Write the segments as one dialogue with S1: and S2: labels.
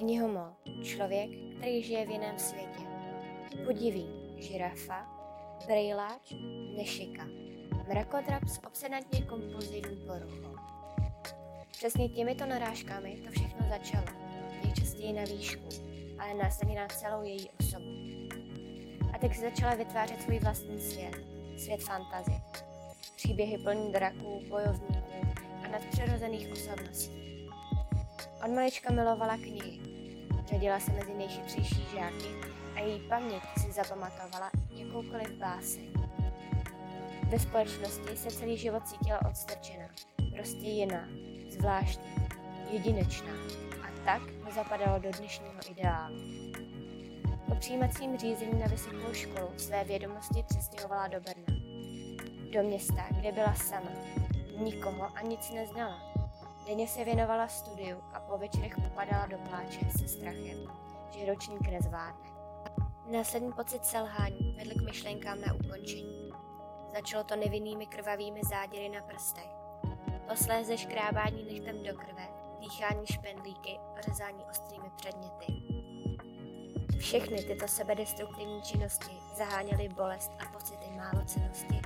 S1: Knihomol, člověk, který žije v jiném světě. Podiví, žirafa, brejláč, nešika. Mrakodrap s obsedantně kompulzivní poruchou. Přesně těmito narážkami to všechno začalo, nejčastěji na výšku, ale následně na celou její osobu. A tak se začala vytvářet svůj vlastní svět, svět fantazie. Příběhy plný draků, bojovníků a nadpřirozených osobností. Od malička milovala knihy. Řadila se mezi nejchytřejší žáky a její paměť si zapamatovala jakoukoliv báseň. Ve společnosti se celý život cítila odstrčena, prostě jiná, zvláštní, jedinečná a tak nezapadalo do dnešního ideálu. Po přijímacím řízení na vysokou školu své vědomosti přestěhovala do Brna. Do města, kde byla sama. Nikoho a nic neznala. Denně se věnovala studiu a po večerech upadala do pláče se strachem, že ročník nezvládne. Následný pocit selhání vedl k myšlenkám na ukončení. Začalo to nevinnými krvavými záděry na prstech. Posléze škrábání nechtem do krve, dýchání špendlíky a řezání ostrými předměty. Všechny tyto sebedestruktivní činnosti zaháněly bolest a pocity málocenosti,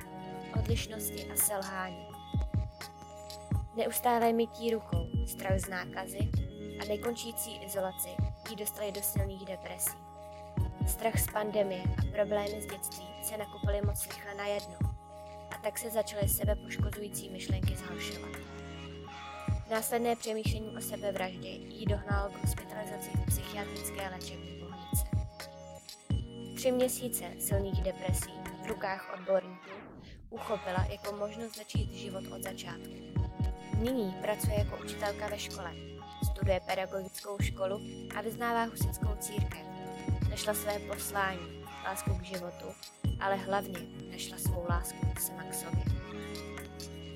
S1: odlišnosti a selhání. Neustálé mytí rukou, strach z nákazy a nekončící izolaci jí dostali do silných depresí. Strach z pandemie a problémy z dětství se nakupily moc rychle najednou a tak se začaly sebepoškozující myšlenky zhoršovat. Následné přemýšlení o sebevraždě jí dohnalo k hospitalizaci v psychiatrické léčební bolnice. Tři měsíce silných depresí v rukách odborníků uchopila jako možnost začít život od začátku. Nyní pracuje jako učitelka ve škole, studuje pedagogickou školu a vyznává husickou církev. Našla své poslání, lásku k životu, ale hlavně našla svou lásku sama k sobě.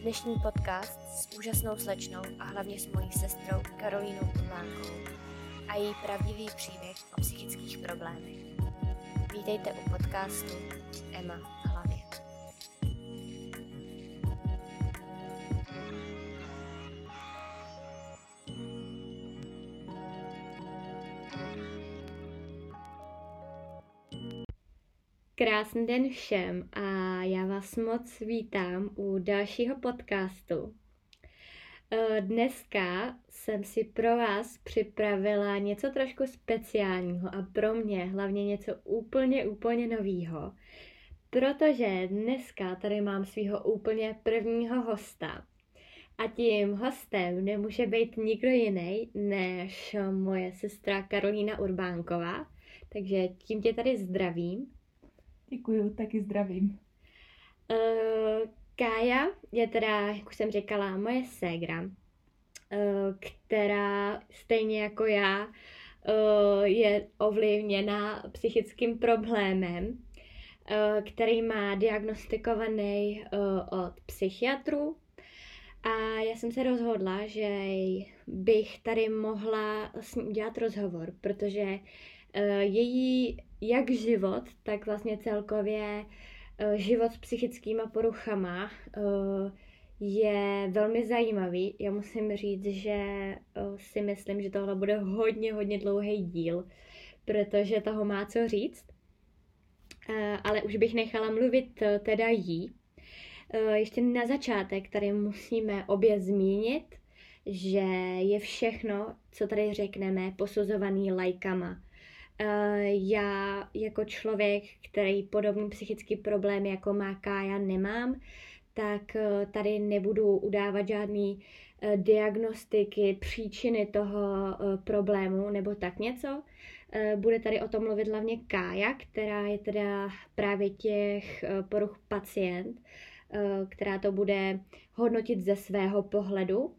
S1: Dnešní podcast s úžasnou slečnou a hlavně s mojí sestrou Karolínou Podlánkou a její pravdivý příběh o psychických problémech. Vítejte u podcastu Emma Krásný den všem a já vás moc vítám u dalšího podcastu. Eh, dneska jsem si pro vás připravila něco trošku speciálního a pro mě hlavně něco úplně, úplně novýho. Protože dneska tady mám svého úplně prvního hosta. A tím hostem nemůže být nikdo jiný než moje sestra Karolína Urbánková. Takže tím tě tady zdravím.
S2: Děkuju, taky zdravím.
S1: Uh, Kája je teda, jak už jsem říkala, moje ségra, uh, která stejně jako já uh, je ovlivněna psychickým problémem, který má diagnostikovaný od psychiatru. A já jsem se rozhodla, že bych tady mohla s ní udělat rozhovor, protože její jak život, tak vlastně celkově uh, život s psychickými poruchama uh, je velmi zajímavý. Já musím říct, že uh, si myslím, že tohle bude hodně, hodně dlouhý díl, protože toho má co říct. Ale už bych nechala mluvit teda jí. Ještě na začátek tady musíme obě zmínit, že je všechno, co tady řekneme, posuzovaný lajkama Eh, já jako člověk, který podobný psychický problém jako má Kája nemám, tak eh, tady nebudu udávat žádný eh, diagnostiky, příčiny toho problému nebo tak něco. Bude tady o tom mluvit hlavně Kája, která je teda právě těch poruch pacient, která to bude hodnotit ze svého pohledu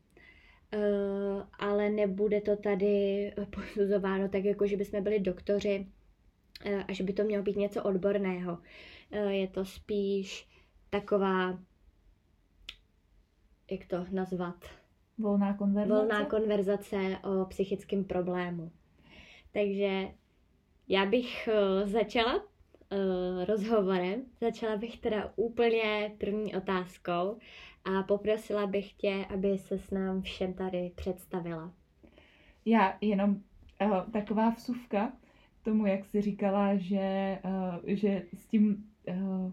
S1: Uh, ale nebude to tady posuzováno tak, jako že bychom byli doktoři uh, a že by to mělo být něco odborného. Uh, je to spíš taková, jak to nazvat?
S2: Volná konverzace?
S1: Volná konverzace o psychickém problému. Takže já bych začala rozhovorem. Začala bych teda úplně první otázkou a poprosila bych tě, aby se s nám všem tady představila.
S2: Já jenom uh, taková vsuvka k tomu, jak jsi říkala, že, uh, že s tím uh,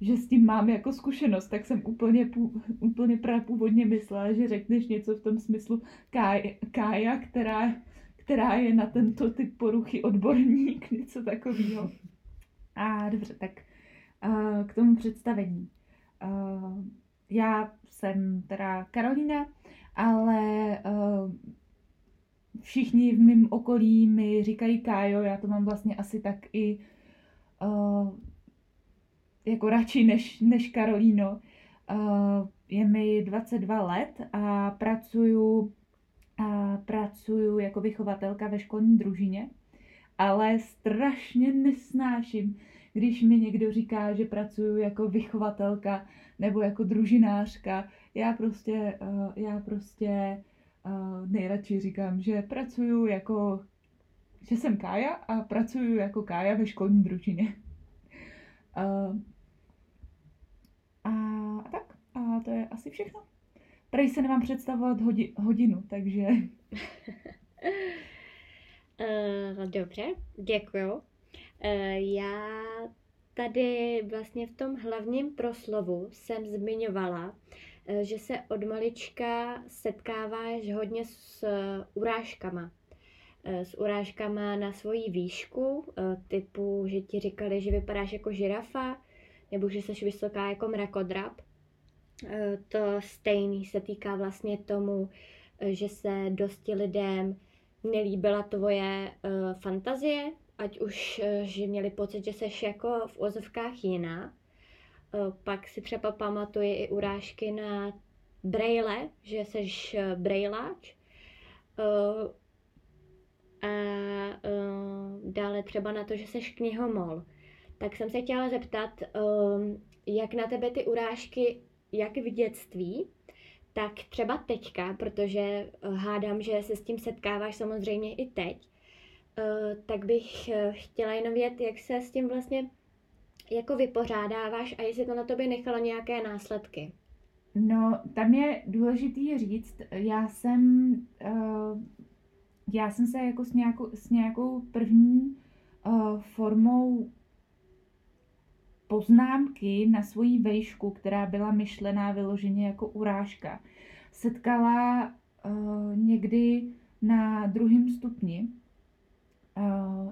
S2: že s tím mám jako zkušenost, tak jsem úplně, pů, úplně původně myslela, že řekneš něco v tom smyslu Kája, Kája která, která je na tento typ poruchy odborník, něco takového. A dobře, tak k tomu představení. Já jsem teda Karolina, ale uh, všichni v mém okolí mi říkají Kájo, já to mám vlastně asi tak i uh, jako radši než, než Karolíno. Uh, je mi 22 let a pracuju, a pracuju jako vychovatelka ve školní družině, ale strašně nesnáším, když mi někdo říká, že pracuju jako vychovatelka nebo jako družinářka. Já prostě, uh, já prostě uh, nejradši říkám, že pracuju jako, že jsem Kája a pracuju jako Kája ve školní družině. A, a tak. A to je asi všechno. Tady se nemám představovat hodi, hodinu, takže...
S1: uh, dobře, děkuju. Uh, já tady vlastně v tom hlavním proslovu jsem zmiňovala, uh, že se od malička setkáváš hodně s uh, urážkama. S urážkama na svoji výšku, typu, že ti říkali, že vypadáš jako žirafa, nebo že jsi vysoká jako mrakodrap. To stejný se týká vlastně tomu, že se dosti lidem nelíbila tvoje fantazie, ať už, uh, že měli pocit, že jsi jako v ozovkách jiná. Uh, pak si třeba pamatuje i urážky na brejle, že jsi uh, brejláč. A dále třeba na to, že jsi knihomol tak jsem se chtěla zeptat, jak na tebe ty urážky, jak v dětství, tak třeba teďka, protože eh, hádám, že se s tím setkáváš samozřejmě i teď, tak bych eh, chtěla jenom vědět, jak se s tím vlastně jako vypořádáváš a jestli to na tobě nechalo nějaké následky.
S2: No, tam je důležitý říct, já jsem, uh, já jsem se jako s nějakou, s nějakou první uh, formou poznámky na svoji vejšku, která byla myšlená vyloženě jako urážka, setkala uh, někdy na druhém stupni,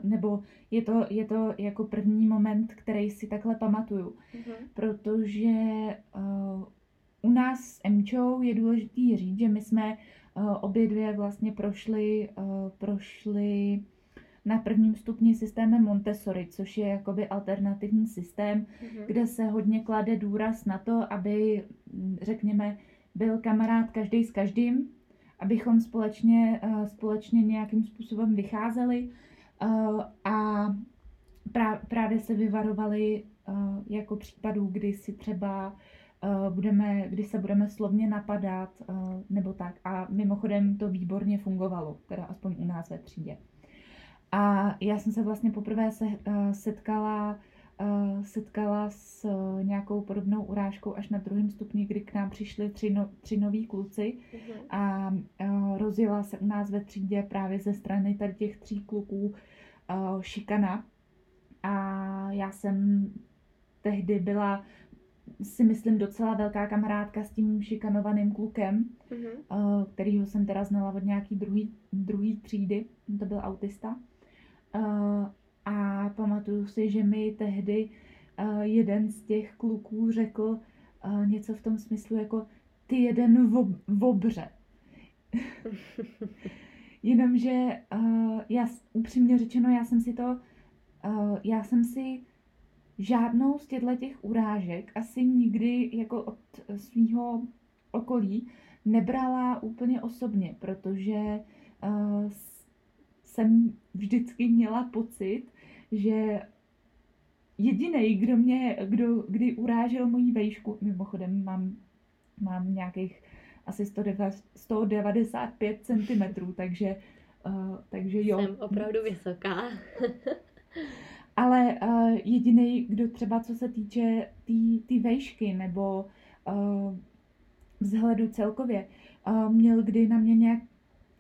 S2: nebo je to, je to jako první moment, který si takhle pamatuju, mm-hmm. protože uh, u nás s Emčou je důležitý říct, že my jsme uh, obě dvě vlastně prošli, uh, prošli na prvním stupni systémem Montessori, což je jakoby alternativní systém, mm-hmm. kde se hodně klade důraz na to, aby, řekněme, byl kamarád každý s každým, abychom společně, společně nějakým způsobem vycházeli a právě se vyvarovali uh, jako případů, kdy si třeba budeme, kdy se budeme slovně napadat nebo tak. A mimochodem to výborně fungovalo, teda aspoň u nás ve třídě. A já jsem se vlastně poprvé se, setkala, setkala s uh, nějakou podobnou urážkou až na druhém stupni, kdy k nám přišli tři, no, tři noví kluci uh-huh. a uh, rozjela se u nás ve třídě právě ze strany tady těch tří kluků šikana. A já jsem tehdy byla si myslím docela velká kamarádka s tím šikanovaným klukem, uh, kterýho jsem teda znala od nějaký druhý, druhý třídy, to byl autista. A pamatuju si, že mi tehdy uh, jeden z těch kluků řekl uh, něco v tom smyslu jako ty jeden v, obře. Jenomže uh, já upřímně řečeno, já jsem si to, já jsem si žádnou z těchto těch urážek asi nikdy jako od svého okolí nebrala úplně osobně, protože uh, jsem vždycky měla pocit, že jediný, kdo mě, kdo kdy urážel moji vejšku, mimochodem mám, mám nějakých asi 195 cm, takže, uh, takže jo.
S1: Jsem opravdu vysoká.
S2: Ale uh, jediný, kdo třeba co se týče té tý, tý vejšky nebo uh, vzhledu celkově, uh, měl kdy na mě nějak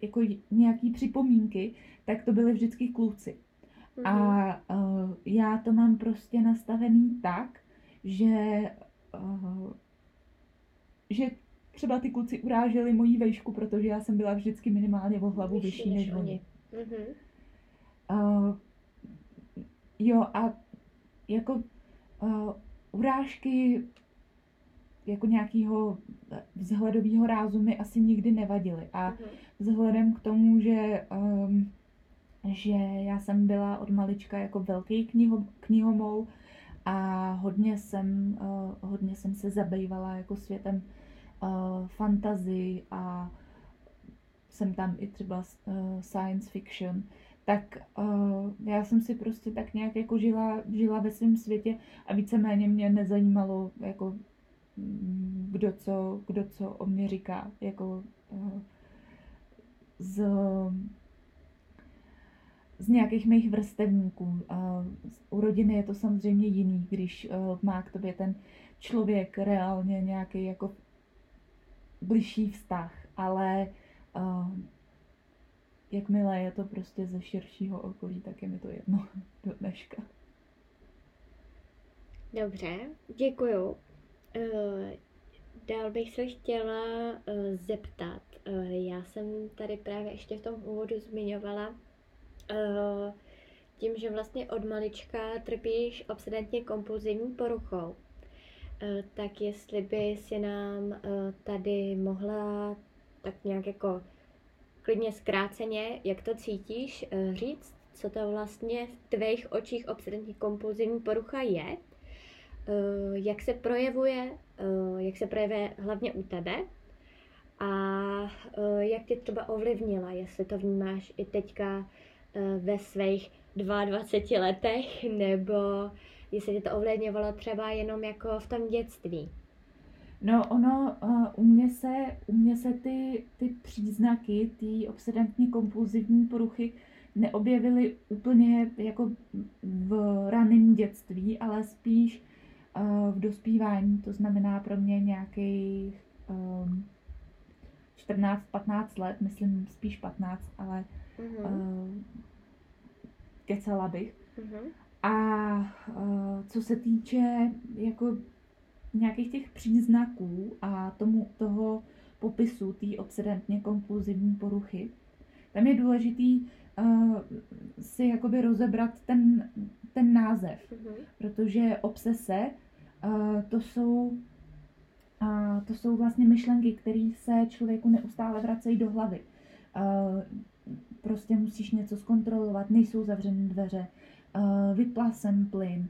S2: jako nějaký připomínky, tak to byly vždycky kluci. Mm-hmm. A uh, já to mám prostě nastavený tak, že, uh, že třeba ty kluci uráželi mojí vejšku, protože já jsem byla vždycky minimálně o hlavu vyšší, vyšší než, než oni. Mm-hmm. Uh, jo a jako uh, urážky jako nějakého vzhledového rázu mi asi nikdy nevadily. A mm-hmm. vzhledem k tomu, že um, že já jsem byla od malička jako velký kniho, knihomol a hodně jsem, uh, hodně jsem se zabývala jako světem uh, fantasy a jsem tam i třeba uh, science fiction, tak uh, já jsem si prostě tak nějak jako žila, žila ve svém světě a víceméně mě nezajímalo jako mm, kdo co, kdo co o mě říká, jako uh, z z nějakých mých vrstevníků. U rodiny je to samozřejmě jiný, když eh, má k tobě ten člověk reálně nějaký jako bližší vztah, ale uh, jakmile je to prostě ze širšího okolí, tak je mi to jedno do dneška.
S1: Dobře, děkuju. Uh, dál bych se chtěla zeptat. Já jsem tady právě ještě v tom úvodu zmiňovala, tím, že vlastně od malička trpíš obsedantně kompulzivní poruchou, uh, tak jestli by si nám uh, tady mohla tak nějak jako klidně zkráceně, jak to cítíš, říct, co to vlastně v tvých očích obsedantně kompulzivní porucha je, jak se projevuje, jak se projevuje hlavně u tebe a jak tě třeba ovlivnila, jestli to vnímáš i teďka Eh, ve svých 22 letech, nebo jestli tě to ovlivňovalo třeba jenom jako v tom dětství?
S2: No ono, uh, u mě se, u mě se ty, ty příznaky, ty obsedantní kompulzivní poruchy neobjevily úplně jako v raném dětství, ale spíš uh, v dospívání, to znamená pro mě nějakých um, 14-15 let, myslím spíš 15, ale mm-hmm. uh, kecala bych. Mm-hmm. A uh, co se týče jako nějakých těch příznaků a tomu toho popisu té obsedantně kompulzivní poruchy, tam je důležitý uh, si jakoby rozebrat ten, ten název, mm-hmm. protože obsese uh, to jsou uh, to jsou vlastně myšlenky, které se člověku neustále vracejí do hlavy. Uh, prostě musíš něco zkontrolovat, nejsou zavřené dveře, uh, vypla jsem plyn,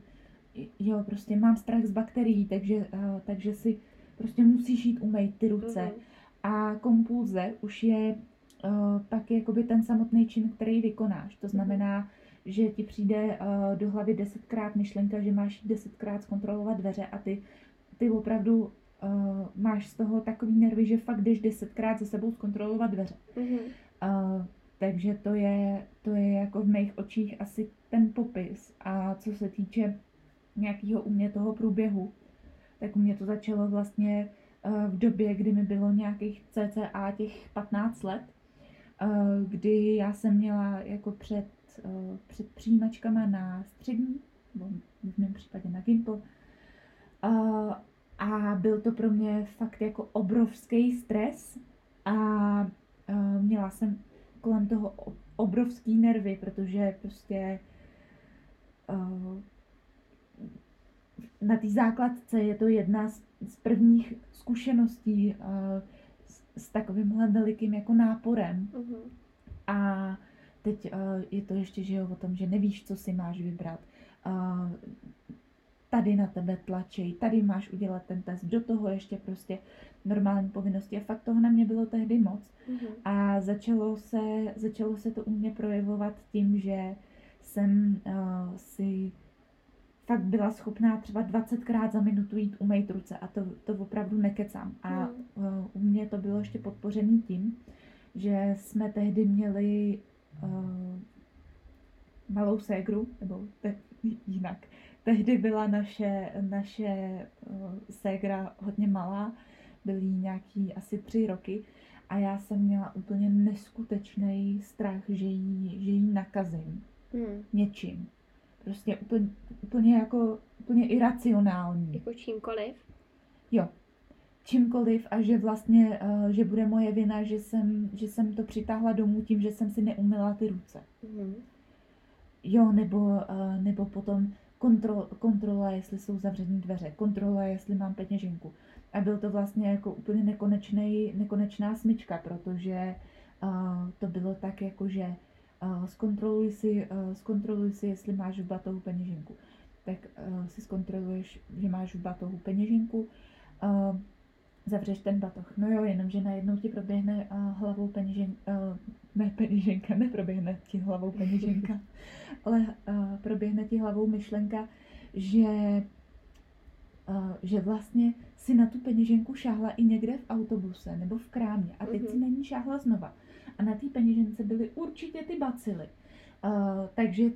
S2: jo, prostě mám strach z bakterií, takže, uh, takže si prostě musíš jít umýt ty ruce. Mm-hmm. A kompulze už je uh, pak jakoby ten samotný čin, který vykonáš. To znamená, mm-hmm. že ti přijde uh, do hlavy desetkrát myšlenka, že máš desetkrát zkontrolovat dveře a ty, ty opravdu uh, máš z toho takový nervy, že fakt jdeš desetkrát za sebou zkontrolovat dveře. Mm-hmm. Uh, takže to je, to je jako v mých očích asi ten popis. A co se týče nějakého u mě toho průběhu, tak u mě to začalo vlastně eh, v době, kdy mi bylo nějakých cca těch 15 let, eh, kdy já jsem měla jako před, eh, před přijímačkama na střední, nebo v mém případě na Gimple, a byl to pro mě fakt jako obrovský stres a měla jsem kolem toho obrovský nervy, protože prostě uh, na té základce je to jedna z, z prvních zkušeností uh, s, s takovýmhle velikým jako náporem. Uh-huh. A teď uh, je to ještě, že jo, o tom, že nevíš, co si máš vybrat. Uh, tady na tebe tlačí, tady máš udělat ten test, do toho ještě prostě normální povinnosti. A fakt toho na mě bylo tehdy moc. Mm-hmm. A začalo se, začalo se to u mě projevovat tím, že jsem uh, si fakt byla schopná třeba 20krát za minutu jít umýt ruce a to, to opravdu nekecám. A mm. uh, u mě to bylo ještě podpořený tím, že jsme tehdy měli uh, malou ségru, nebo te, jinak. Tehdy byla naše, naše uh, ségra hodně malá, byly nějaký asi tři roky a já jsem měla úplně neskutečný strach, že jí, že jí nakazím
S1: Hmm.
S2: něčím. Prostě úplně, úplně jako, úplně iracionální.
S1: Jako čímkoliv.
S2: Jo, čímkoliv a že vlastně, uh, že bude moje vina, že jsem, že jsem to přitáhla domů tím, že jsem si neumila ty ruce.
S1: Hmm.
S2: Jo, nebo, uh, nebo potom kontrol, kontrola, jestli jsou zavřené dveře, kontrola, jestli mám peněženku. A byl to vlastně jako úplně nekonečný, nekonečná smyčka, protože uh, to bylo tak jako, že uh, zkontroluj, si, uh, zkontroluj si, jestli máš v batohu peněženku. Tak uh, si zkontroluješ, že máš v batohu peněženku, uh, zavřeš ten batoh. No jo, jenomže najednou ti proběhne uh, hlavou peněženka, uh, ne peněženka, neproběhne ti hlavou peněženka, ale uh, proběhne ti hlavou myšlenka, že, uh, že vlastně si na tu peněženku šáhla i někde v autobuse nebo v krámě a teď
S1: Mhm.
S2: si na ní šáhla znova. A na té peněžence byly určitě ty bacily. Uh, takže,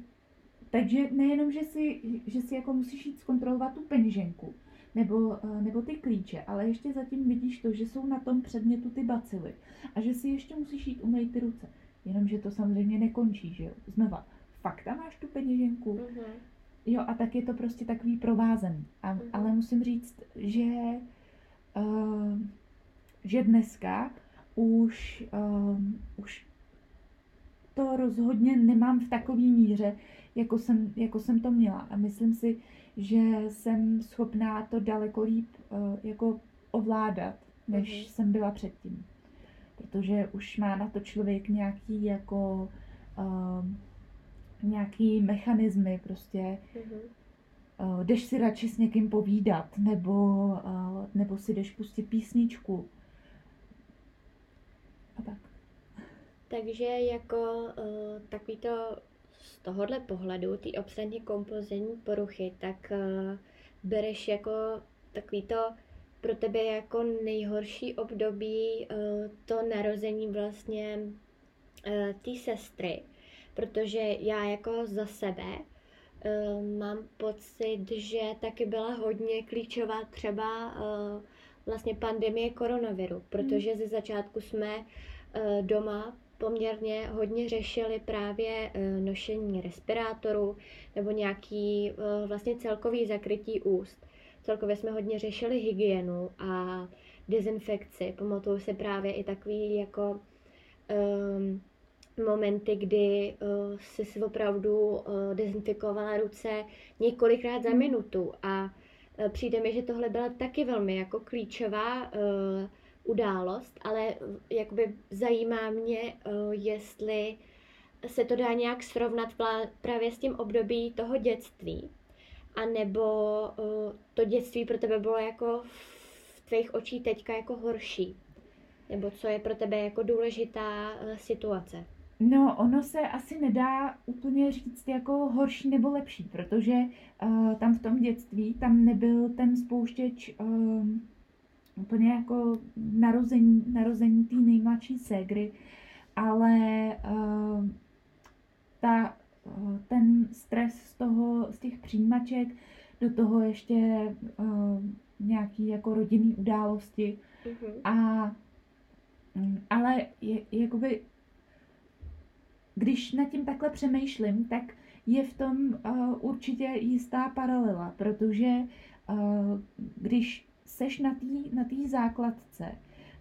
S2: takže nejenom, že si, že si jako musíš jít zkontrolovat tu peněženku, nebo, eh, nebo ty klíče, ale ještě zatím vidíš to, že jsou na tom předmětu ty bacily a že si ještě musíš jít umýt ty ruce. Jenomže to samozřejmě nekončí, že jo? Znova, fakt tam máš tu peněženku?
S1: Mhm.
S2: Jo, a tak je to prostě takový provázený. A,
S1: Mhm.
S2: Ale musím říct, že, uh, že dneska už, uh, už to rozhodně nemám v takové míře, jako jsem, jako jsem to měla. A myslím si, že jsem schopná to daleko líp uh, jako ovládat, než
S1: Mhm.
S2: jsem byla předtím. Protože už má na to člověk nějaký jako uh, nějaký mechanismy prostě,
S1: Mhm.
S2: uh, jdeš si radši s někým povídat, nebo, uh, nebo si jdeš pustit písničku. A tak.
S1: Takže jako uh, takový to z tohohle pohledu, ty obsadně kompulzivní poruchy, tak uh, bereš jako takový to pro tebe jako nejhorší období uh, to narození vlastně uh, té sestry, protože já jako za sebe uh, mám pocit, že taky byla hodně klíčová třeba uh, vlastně pandemie koronaviru, protože ze začátku jsme uh, doma poměrně hodně řešili právě uh, nošení respirátoru nebo nějaký uh, vlastně celkový zakrytí úst. Celkově jsme hodně řešili hygienu a dezinfekci. Pamatuju se právě i takový jako um, momenty, kdy uh, si si opravdu uh, dezinfikovala ruce několikrát za
S2: Mm.
S1: minutu a uh, přijde mi, že tohle byla taky velmi jako klíčová uh, událost, ale jakoby zajímá mě, uh, jestli se to dá nějak srovnat právě s tím období toho dětství, a nebo uh, to dětství pro tebe bylo jako v tvých očích teďka jako horší, nebo co je pro tebe jako důležitá uh, situace.
S2: No, ono se asi nedá úplně říct jako horší nebo lepší, protože uh, tam v tom dětství tam nebyl ten spouštěč uh, úplně jako narození, narození té nejmladší ségry, ale uh, ta, uh, ten stres z toho, z těch přijímaček, do toho ještě uh, nějaký jako rodinný události,
S1: Mhm.
S2: a, ale je, jakoby, když nad tím takhle přemýšlím, tak je v tom uh, určitě jistá paralela, protože uh, když seš na té na tý základce,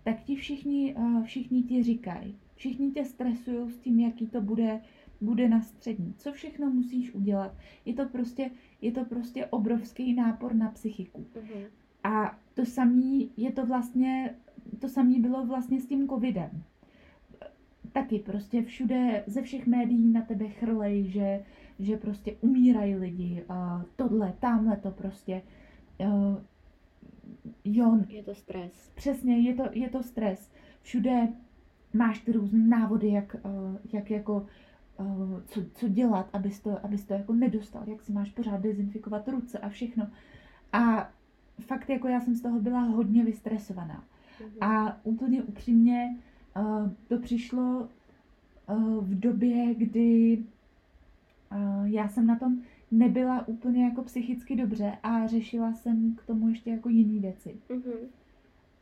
S2: tak ti všichni, uh, všichni ti říkají, všichni tě stresují s tím, jaký to bude, bude na střední, co všechno musíš udělat. Je to prostě, je to prostě obrovský nápor na psychiku.
S1: Mhm.
S2: A to samé je to vlastně, to samé bylo vlastně s tím covidem. Taky prostě všude, ze všech médií na tebe chrlej, že, že prostě umírají lidi, a tohle, tamhle to prostě. Uh, jo,
S1: Je to stres.
S2: přesně, je to, je to stres. Všude máš ty různé návody, jak, uh, jak jako, uh, co, co dělat, abys to, abys to jako nedostal, jak si máš pořád dezinfikovat ruce a všechno. A fakt jako já jsem z toho byla hodně vystresovaná.
S1: Mhm.
S2: A úplně upřímně uh, to přišlo v době, kdy já jsem na tom nebyla úplně jako psychicky dobře a řešila jsem k tomu ještě jako jiné věci.
S1: Mhm.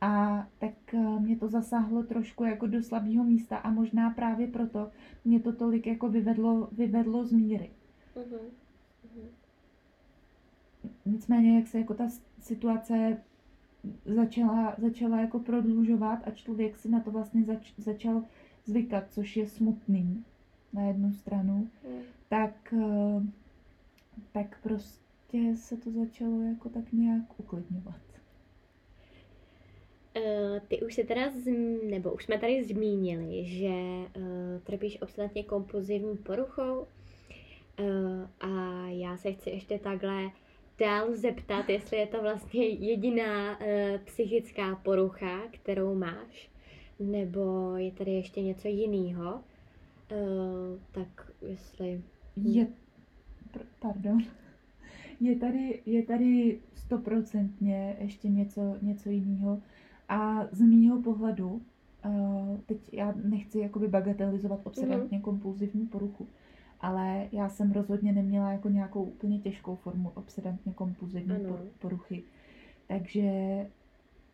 S2: A tak eh, mě to zasáhlo trošku jako do slabého místa a možná právě proto mě to tolik jako vyvedlo, vyvedlo z míry. Uh-huh. Uh-huh. Nicméně, jak se jako ta situace začala, začala jako prodlužovat a člověk si na to vlastně zač, začal zvykat, což je smutný na jednu stranu, uh-huh. tak, eh, tak prostě se to začalo jako tak nějak uklidňovat.
S1: Uh, ty už se teda, zm, nebo už jsme tady zmínili, že uh, trpíš obsadně kompulzivní poruchou uh, a já se chci ještě takhle dál zeptat, jestli je to vlastně jediná uh, psychická porucha, kterou máš, nebo je tady ještě něco jiného, uh, tak jestli...
S2: Je, pardon, je tady, je tady stoprocentně ještě něco, něco jiného. A z mýho pohledu, uh, teď já nechci jakoby bagatelizovat obsedantně mm-hmm. kompulzivní poruchu, ale já jsem rozhodně neměla jako nějakou úplně těžkou formu obsedantně kompulzivní ano. poruchy. Takže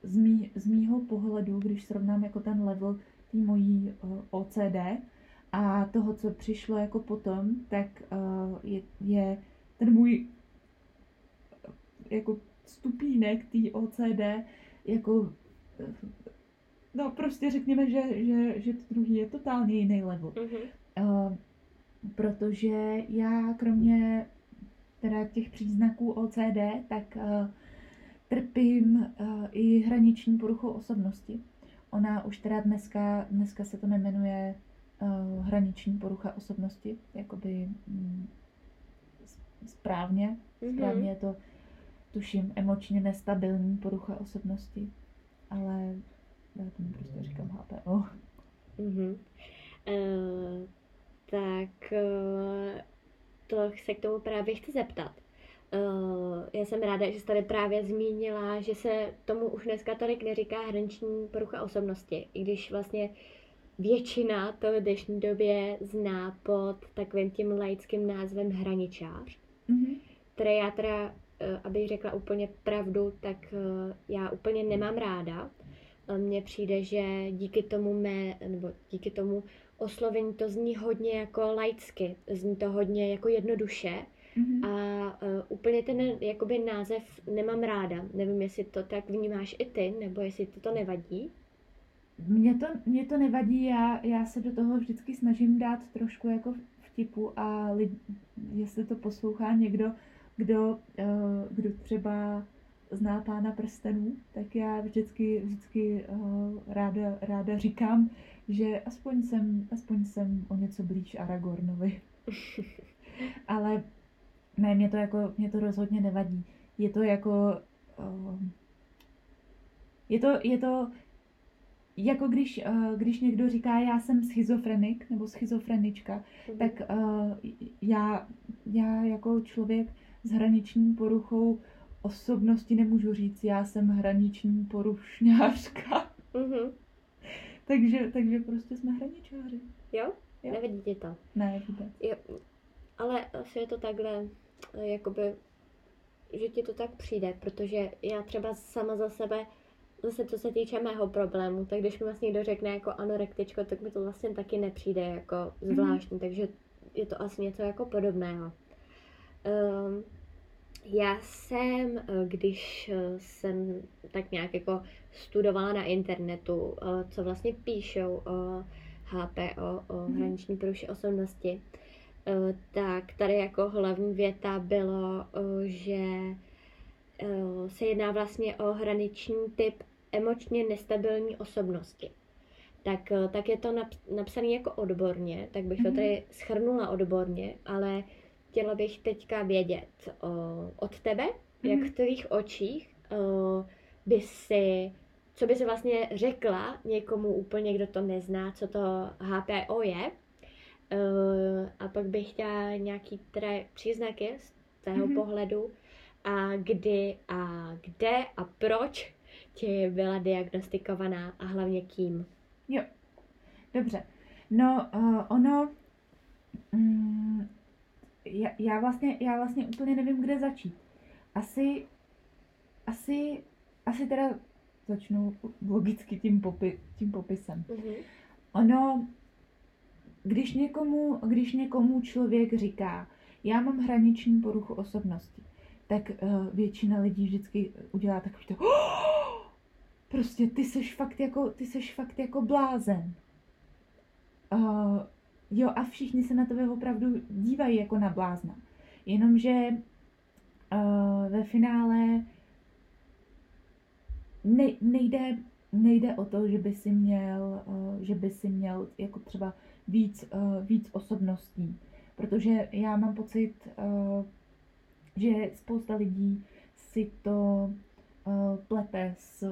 S2: z, mý, z mýho pohledu, když srovnám jako ten level té mojí uh, OCD a toho, co přišlo jako potom, tak uh, je, je ten můj jako stupínek té OCD jako no prostě řekněme, že, že, že to druhý je totálně jiný level. Mm-hmm. Uh, protože já kromě teda těch příznaků OCD, tak uh, trpím uh, i hraniční poruchou osobnosti. Ona už teda dneska, dneska se to nemenuje hraniční porucha osobnosti, jakoby mm, správně. Mm-hmm. Správně je to, tuším, emočně nestabilní porucha osobnosti ale já tomu prostě říkám HPO.
S1: Mm-hmm. Uh, tak uh, to se k tomu právě chci zeptat. Uh, já jsem ráda, že jste tady právě zmínila, že se tomu už dneska tolik neříká hraniční porucha osobnosti, i když vlastně většina to v dnešní době zná pod takovým tím laickým názvem hraničář, mm-hmm. které já teda Eh, abych řekla úplně pravdu, tak eh, já úplně nemám ráda. Mně přijde, že díky tomu mé, nebo díky tomu oslovení to zní hodně jako laicky, zní to hodně jako jednoduše mm-hmm. a uh, úplně ten jakoby název nemám ráda. Nevím, jestli to tak vnímáš i ty, nebo jestli to, to nevadí.
S2: Mně to, mě to nevadí, já, já se do toho vždycky snažím dát trošku jako vtipu a lid, jestli to poslouchá někdo, kdo, eh, kdo třeba zná pána prstenů, tak já vždycky, vždycky eh, ráda, ráda říkám, že aspoň jsem, aspoň jsem o něco blíž Aragornovi. Ale ne, mě to jako, mě to rozhodně nevadí. Je to jako, uh, je to, je to jako když, uh, když někdo říká, já jsem schizofrenik nebo schizofrenička, mm. tak uh, já, já jako člověk s hraniční poruchou osobnosti nemůžu říct, já jsem hraniční porušňářka. Mm-hmm. takže, takže prostě jsme hraničáři.
S1: Jo? jo? Nevidí ti to?
S2: Ne, vůbec.
S1: Jo. Ale asi je to takhle, jakoby, že ti to tak přijde, protože já třeba sama za sebe, zase co se týče mého problému, tak když mi vlastně někdo řekne jako anorektičko, tak mi to vlastně taky nepřijde jako mhm. zvláštní, mm-hmm. takže je to asi něco jako podobného. Um, já jsem, eh, když eh, jsem tak nějak jako studovala na internetu, eh, co vlastně píšou o HPO, o mhm. hraniční poruše osobnosti, tak tady jako hlavní věta bylo, že se jedná vlastně o hraniční typ emočně nestabilní osobnosti. Tak, tak je to napsané jako odborně, tak bych to mhm. tady schrnula odborně, ale chtěla bych teďka vědět o, od tebe, mm-hmm. jak mhm. v tvých očích o, by si, co by si vlastně řekla někomu úplně, kdo to nezná, co to HPO je. O, a pak bych chtěla nějaký teda příznaky z tvého mm-hmm. pohledu a kdy a kde a proč ti byla diagnostikovaná a hlavně kým.
S2: Jo, dobře. No, uh, ono, um, já, já, vlastně, já vlastně úplně nevím, kde začít. Asi, asi, asi teda začnu logicky tím, popi, tím popisem.
S1: Mhm.
S2: Ono, když někomu, když někomu člověk říká, já mám hraniční poruchu osobnosti, tak uh, většina lidí vždycky udělá takový to, prostě ty seš fakt jako, ty seš fakt jako blázen. Uh, jo, a všichni se na tebe opravdu dívají jako na blázna. Jenomže uh, ve finále ne, nejde, nejde o to, že by si měl, uh, že by si měl jako třeba víc, uh, víc osobností. Protože já mám pocit, uh, že spousta lidí si to uh, plete s,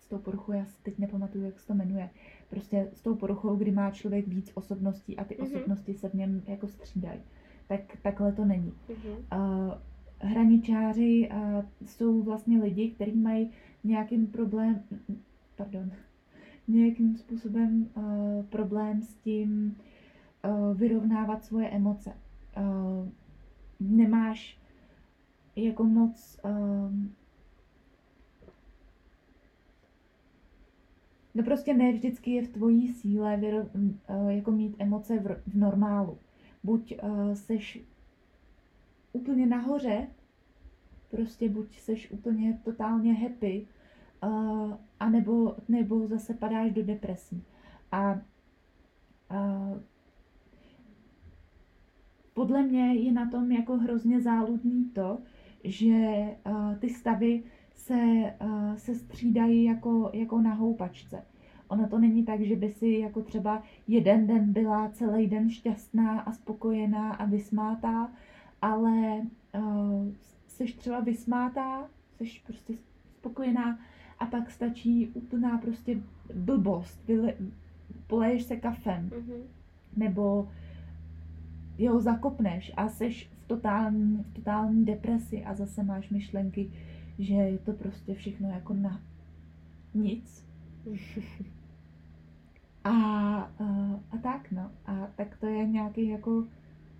S2: s tou poruchou, já si teď nepamatuju, jak se to jmenuje, prostě s tou poruchou, kdy má člověk víc osobností a ty
S1: Mhm.
S2: osobnosti se v něm jako střídají. Tak takhle to není.
S1: Mhm.
S2: Uh, hraničáři uh, jsou vlastně lidi, kteří mají nějakým problém, pardon, nějakým způsobem uh, problém s tím uh, vyrovnávat svoje emoce. Uh, nemáš jako moc um, No prostě ne vždycky je v tvojí síle vyro, uh, jako mít emoce v, v normálu. Buď uh, seš úplně nahoře, prostě buď seš úplně totálně happy, uh, anebo nebo zase padáš do depresí. A uh, podle mě je na tom jako hrozně záludný to, že uh, ty stavy se, uh, se střídají jako, jako na houpačce. Ono to není tak, že by si jako třeba jeden den byla celý den šťastná a spokojená a vysmátá, ale uh, jsi třeba vysmátá, jsi prostě spokojená a pak stačí úplná prostě blbost, vyle, poleješ se kafem,
S1: Mhm.
S2: nebo jo, zakopneš a seš v totální, v totální depresi a zase máš myšlenky, že je to prostě všechno jako na nic. A, a, a tak no. A tak to je nějaký jako,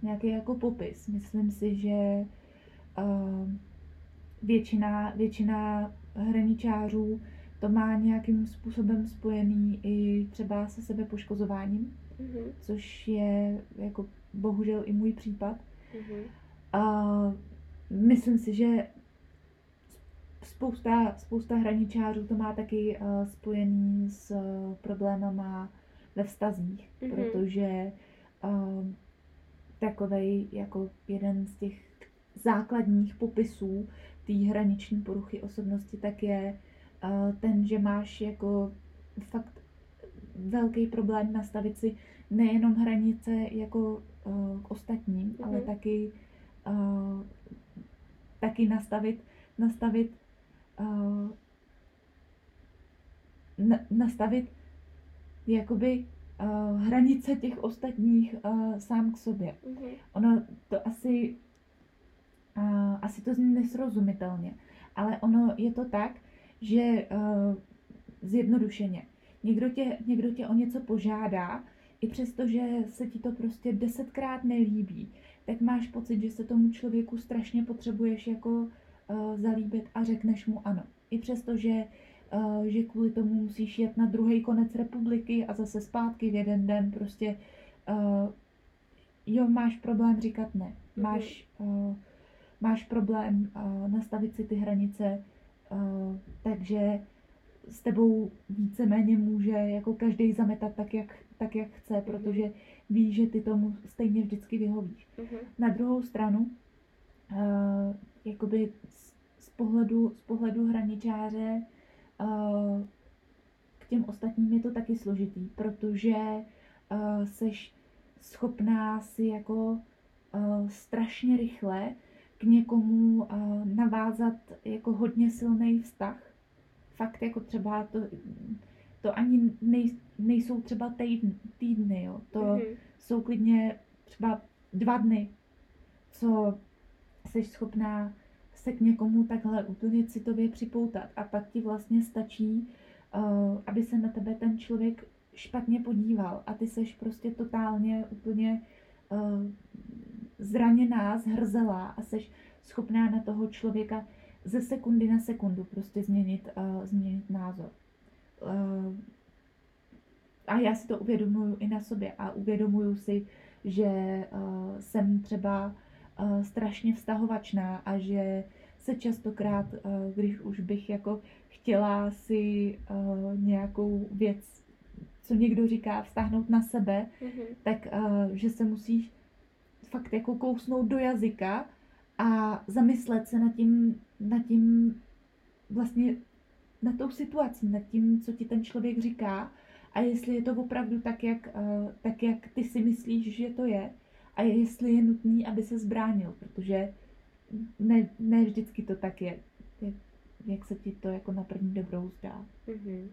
S2: nějaký jako popis. Myslím si, že uh, většina, většina hraničářů to má nějakým způsobem spojený i třeba se sebepoškozováním,
S1: Mhm.
S2: což je jako bohužel i můj případ.
S1: Mhm.
S2: A myslím si, že spousta, spousta hraničářů to má taky uh, spojený s uh, problémama ve vztazích,
S1: Mhm.
S2: protože uh, takovej jako jeden z těch základních popisů té hraniční poruchy osobnosti tak je uh, ten, že máš jako fakt velký problém nastavit si nejenom hranice jako k ostatním,
S1: Mhm.
S2: ale taky uh, taky nastavit, nastavit uh, na, nastavit jakoby uh, hranice těch ostatních uh, sám k sobě.
S1: Mhm.
S2: Ono to asi, uh, asi to zní nesrozumitelně, ale ono je to tak, že uh, zjednodušeně, někdo tě, někdo tě o něco požádá, i přesto, že se ti to prostě desetkrát nelíbí, tak máš pocit, že se tomu člověku strašně potřebuješ jako uh, zalíbit a řekneš mu ano. I přesto, že, uh, že kvůli tomu musíš jet na druhý konec republiky a zase zpátky v jeden den, prostě uh, jo, máš problém říkat ne. Máš, uh, máš problém uh, nastavit si ty hranice, uh, takže s tebou víceméně může jako každý zametat tak, jak, tak, jak chce, protože ví, že ty tomu stejně vždycky vyhovíš.
S1: Mhm.
S2: Na druhou stranu, uh, jakoby z, z, pohledu, z pohledu hraničáře uh, k těm ostatním je to taky složitý, protože uh, seš schopná si jako uh, strašně rychle k někomu uh, navázat jako hodně silný vztah. Fakt jako třeba to, to ani nej, nejsou třeba týdny, týdny jo. To,
S1: Mhm.
S2: jsou klidně třeba dva dny, co jsi schopná se k někomu takhle úplně citově připoutat a pak ti vlastně stačí, uh, aby se na tebe ten člověk špatně podíval a ty seš prostě totálně úplně uh, zraněná, zhrzelá a seš schopná na toho člověka ze sekundy na sekundu prostě změnit, uh, změnit názor. Uh, a já si to uvědomuju i na sobě a uvědomuju si, že uh, jsem třeba uh, strašně vztahovačná a že se častokrát, když už bych jako chtěla si nějakou věc, co někdo říká, vztáhnout na sebe, mm-hmm. tak že se musíš fakt jako kousnout do jazyka a zamyslet se nad tím, nad tím vlastně na tou situací, nad tím, co ti ten člověk říká a jestli je to opravdu tak, jak, uh, tak, jak ty si myslíš, že to je a jestli je nutný, aby se zbránil, protože ne, ne vždycky to tak je, jak, jak se ti to jako na první dobrou zdá. Mm-hmm.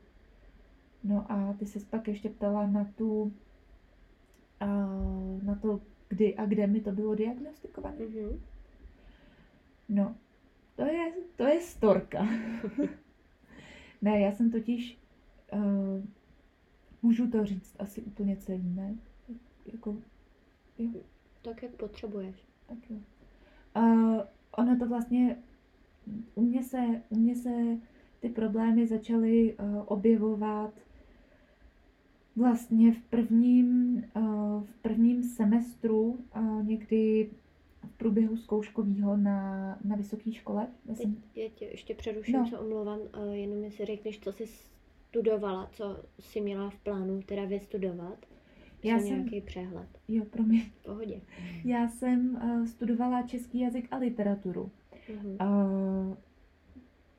S2: No a ty se pak ještě ptala na tu, na to, kdy a kde mi to bylo diagnostikované. Mm-hmm. No, to je, to je storka. ne, já jsem totiž, uh, můžu to říct asi úplně celý, ne? Jako,
S1: jo. Tak, jak potřebuješ.
S2: Tak jo. Uh, ono to vlastně, u mě se, u mě se ty problémy začaly uh, objevovat vlastně v prvním, uh, v prvním semestru, uh, někdy v průběhu zkouškového na, na vysoké škole.
S1: Já, jsem... já tě ještě přeruším, no. se omlouvám, uh, jenom jestli řekneš, co jsi studovala, co jsi měla v plánu teda vystudovat. Já jsem nějaký přehled.
S2: Jo, promiň.
S1: V pohodě.
S2: Já jsem uh, studovala český jazyk a literaturu. Uh-huh. Uh,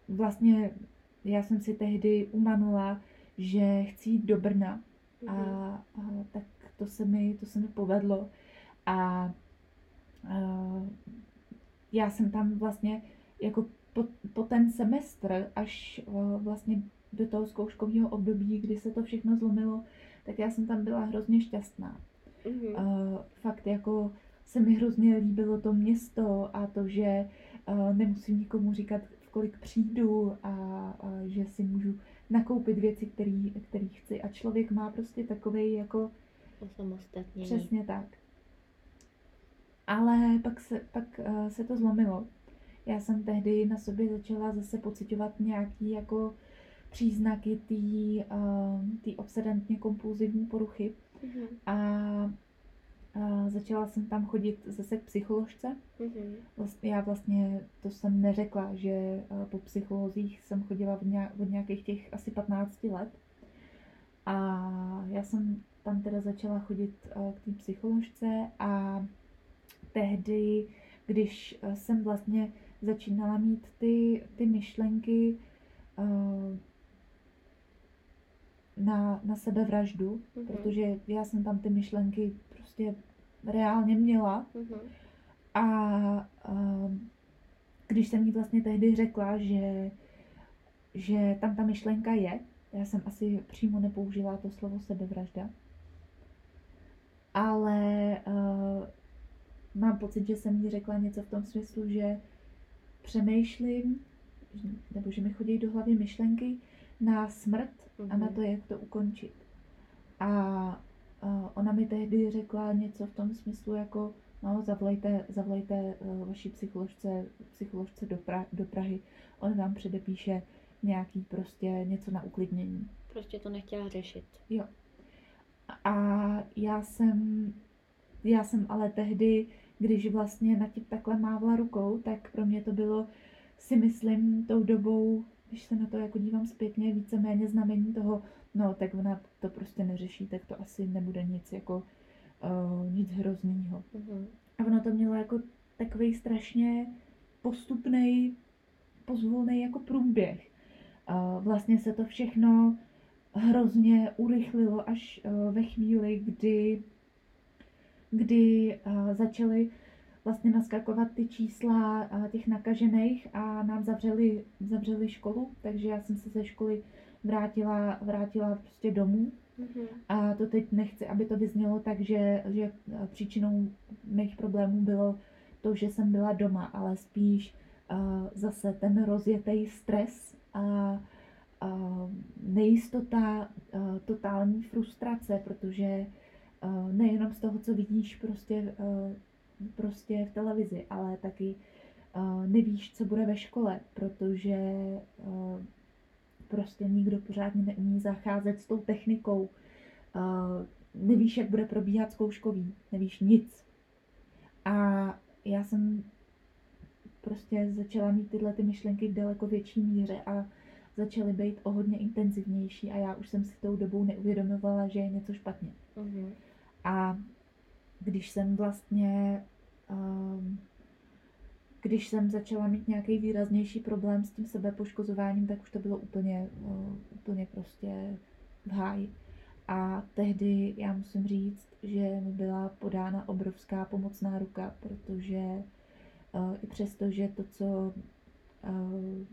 S2: vlastně já jsem si tehdy umanula, že chci jít do Brna uh-huh. a, a tak to se mi, to se mi povedlo a já jsem tam vlastně jako po, po ten semestr až uh, vlastně do toho zkouškového období, kdy se to všechno zlomilo, tak já jsem tam byla hrozně šťastná. Mm-hmm. Uh, fakt jako se mi hrozně líbilo to město a to, že uh, nemusím nikomu říkat, v kolik přijdu a, a že si můžu nakoupit věci, které chci. A člověk má prostě takový jako...
S1: Osamostatnění.
S2: Přesně tak. Ale pak se, pak uh, se to zlomilo. Já jsem tehdy na sobě začala zase pocitovat nějaký jako příznaky té uh, obsedantně kompulzivní poruchy. Mm-hmm. A, a začala jsem tam chodit zase k psycholožce. Mm-hmm. Vlastně, já vlastně to jsem neřekla, že uh, po psycholozích jsem chodila od, nějak, od nějakých těch asi 15 let. A já jsem tam teda začala chodit uh, k té psycholožce a tehdy, když uh, jsem vlastně začínala mít ty, ty myšlenky, uh, na, na sebevraždu, mm-hmm. protože já jsem tam ty myšlenky prostě reálně měla. Mm-hmm. A, a když jsem jí vlastně tehdy řekla, že, že tam ta myšlenka je, já jsem asi přímo nepoužila to slovo sebevražda, ale uh, mám pocit, že jsem jí řekla něco v tom smyslu, že přemýšlím, nebo že mi chodí do hlavy myšlenky na smrt a na mhm. to, jak to ukončit. A ona mi tehdy řekla něco v tom smyslu jako, no zavolejte, zavolejte e, vaší psycholožce, psycholožce do, pra, do Prahy, on vám předepíše nějaký prostě něco na uklidnění.
S1: Prostě to nechtěla řešit.
S2: Jo. A já jsem, já jsem ale tehdy, když vlastně na tím takhle mávla rukou, tak pro mě to bylo, si myslím, tou dobou když se na to jako dívám zpětně, víceméně znamení toho, no tak ona to prostě neřeší, tak to asi nebude nic jako uh, nic hroznýho. Mm-hmm. A ono to mělo jako takový strašně postupný, pozvolný jako průběh. Uh, vlastně se to všechno hrozně urychlilo až uh, ve chvíli, kdy, kdy uh, začaly vlastně naskakovat ty čísla těch nakažených a nám zavřeli, zavřeli školu, takže já jsem se ze školy vrátila, vrátila prostě domů. Mm-hmm. A to teď nechci, aby to vyznělo tak, že, že příčinou mých problémů bylo to, že jsem byla doma, ale spíš uh, zase ten rozjetý stres a uh, nejistota, uh, totální frustrace, protože uh, nejenom z toho, co vidíš prostě uh, prostě v televizi, ale taky uh, nevíš, co bude ve škole, protože uh, prostě nikdo pořádně neumí zacházet s tou technikou. Uh, nevíš, jak bude probíhat zkouškový, nevíš nic. A já jsem prostě začala mít tyhle ty myšlenky v daleko větší míře a začaly být o hodně intenzivnější a já už jsem si tou dobou neuvědomovala, že je něco špatně. Uh-huh. A když jsem vlastně, když jsem začala mít nějaký výraznější problém s tím sebepoškozováním, tak už to bylo úplně, uh, úplně prostě v háji. A tehdy já musím říct, že mi byla podána obrovská pomocná ruka, protože uh, i přesto, že to, co, uh,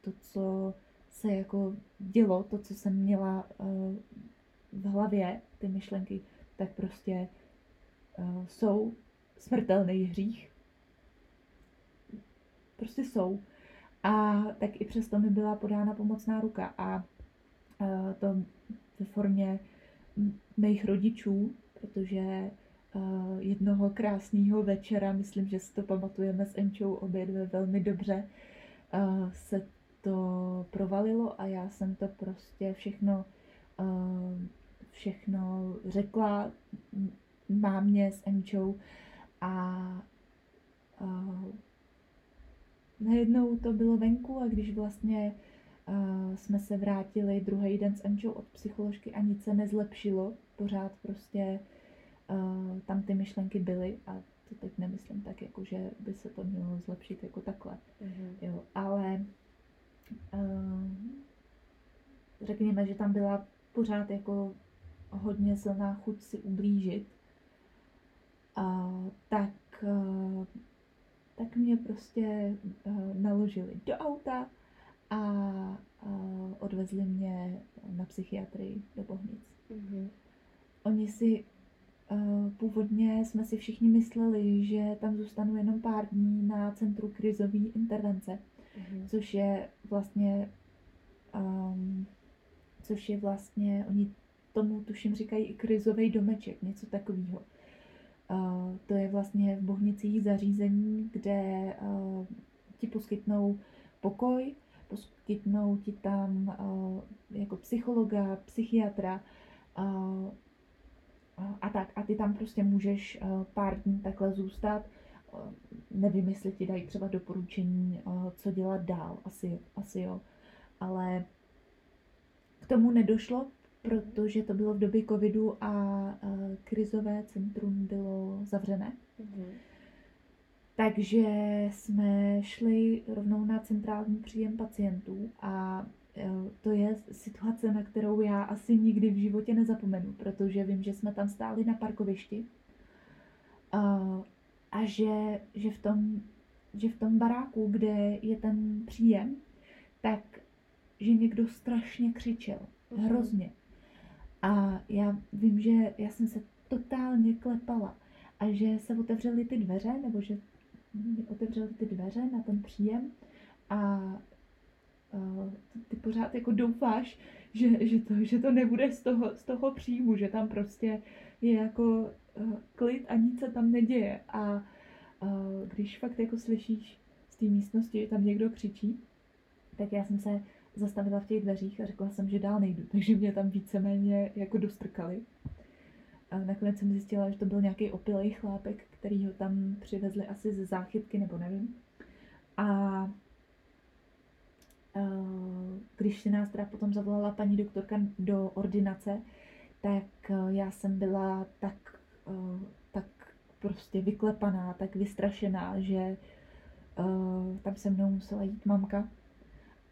S2: to, co se jako dělo, to, co jsem měla v hlavě, ty myšlenky, tak prostě jsou smrtelný hřích. Prostě jsou. A tak i přesto mi byla podána pomocná ruka a uh, to ve formě mých rodičů, protože uh, jednoho krásného večera, myslím, že si to pamatujeme s Enčou obě dvě velmi dobře, uh, se to provalilo a já jsem to prostě všechno, všechno řekla mámě s Enčou a uh, najednou to bylo venku a když vlastně uh, jsme se vrátili druhý den s Enčou od psycholožky a nic se nezlepšilo, pořád prostě uh, tam ty myšlenky byly a to teď nemyslím tak, jako že by se to mělo zlepšit jako takhle. Mm-hmm. Jo, ale uh, řekněme, že tam byla pořád jako hodně silná chuť si ublížit, uh, tak, uh, tak mě prostě uh, naložili do auta a uh, odvezli mě na psychiatrii do Bohnic. Mm-hmm. Oni si uh, původně jsme si všichni mysleli, že tam zůstanu jenom pár dní na centru krizové intervence, mm-hmm. což je vlastně um, což je vlastně, oni tomu tuším říkají i krizový domeček, něco takového. Uh, to je vlastně v Bohnicích zařízení, kde uh, ti poskytnou pokoj, poskytnou ti tam uh, jako psychologa, psychiatra a tak. A ty tam prostě můžeš pár dní takhle zůstat. Nevím, jestli ti dají třeba doporučení, co dělat dál. Asi, asi jo. Ale k tomu nedošlo, protože to bylo v době covidu a uh, krizové centrum bylo zavřené. Mm-hmm. Takže jsme šli rovnou na centrální příjem pacientů a e, to je situace, na kterou já asi nikdy v životě nezapomenu, protože vím, že jsme tam stáli na parkovišti a že, že, v tom, že v tom baráku, kde je ten příjem, tak že někdo strašně křičel. Mhm. Hrozně. A já vím, že já jsem se totálně klepala a že se otevřely ty dveře, nebo že mi otevřeli ty dveře na ten příjem a uh, ty pořád jako doufáš, že, že, to, že to nebude z toho, z toho příjmu, že tam prostě je jako uh, klid a nic se tam neděje. A uh, když fakt jako slyšíš z té místnosti, že tam někdo křičí, tak já jsem se zastavila v těch dveřích a řekla jsem, že dál nejdu, takže mě tam víceméně jako dostrkali. A nakonec jsem zjistila, že to byl nějaký opilej chlápek, který ho tam přivezli asi ze záchytky, nebo nevím. A když si nás teda potom zavolala paní doktorka do ordinace, tak já jsem byla tak, tak prostě vyklepaná, tak vystrašená, že tam se mnou musela jít mamka.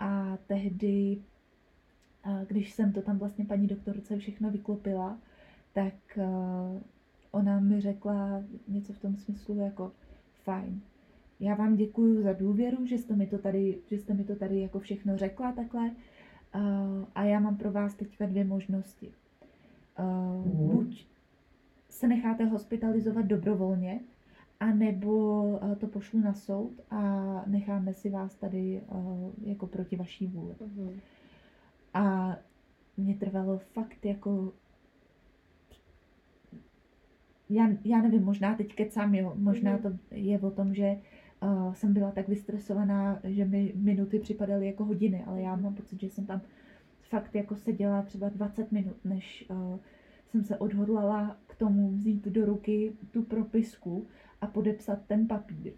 S2: A tehdy, když jsem to tam vlastně paní doktorce všechno vyklopila, tak ona mi řekla něco v tom smyslu jako fajn. Já vám děkuji za důvěru, že jste mi to tady, že jste mi to tady jako všechno řekla takhle. A já mám pro vás teďka dvě možnosti. Mm. Buď se necháte hospitalizovat dobrovolně, a nebo uh, to pošlu na soud a necháme si vás tady uh, jako proti vaší vůli. Mm. A mě trvalo fakt jako já, já nevím, možná teď kecám, jo, možná mhm. to je o tom, že uh, jsem byla tak vystresovaná, že mi minuty připadaly jako hodiny, ale já mám pocit, že jsem tam fakt jako seděla třeba 20 minut, než uh, jsem se odhodlala k tomu vzít do ruky tu propisku a podepsat ten papír.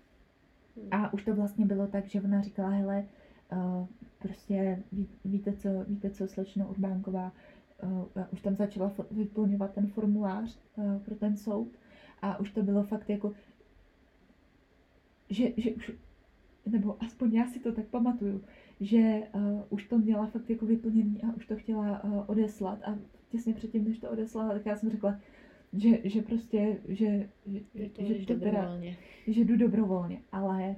S2: A už to vlastně bylo tak, že ona říkala, hele, uh, prostě ví, víte co, víte co, slečno Urbánková, uh, už tam začala vyplňovat ten formulář uh, pro ten soud a už to bylo fakt jako, že, že už, nebo aspoň já si to tak pamatuju, že uh, už to měla fakt jako vyplněný a už to chtěla uh, odeslat a těsně předtím, než to odeslala, tak já jsem řekla, že, že prostě, že, že,
S1: to že, to teda,
S2: že jdu dobrovolně, ale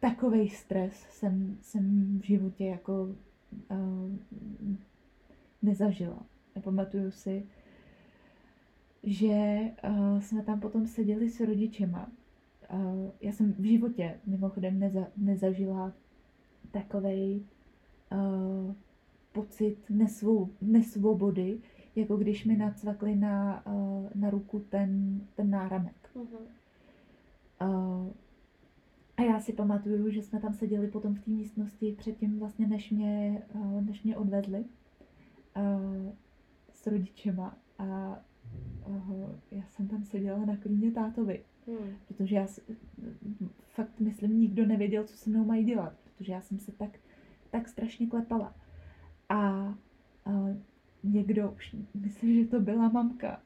S2: takový stres jsem, jsem v životě jako uh, nezažila. Nepamatuju si, že uh, jsme tam potom seděli s rodičema. Uh, já jsem v životě mimochodem neza, nezažila takovej uh, pocit nesvou, nesvobody, jako když mi nacvakli na, uh, na ruku ten, ten náramek. Uh-huh. Uh, a já si pamatuju, že jsme tam seděli potom v té místnosti předtím vlastně, než mě, uh, než mě odvedli uh, s rodičema a uh, já jsem tam seděla na klíně tátovi, hmm. protože já fakt myslím, nikdo nevěděl, co se mnou mají dělat, protože já jsem se tak, tak strašně klepala. A uh, někdo, už myslím, že to byla mamka,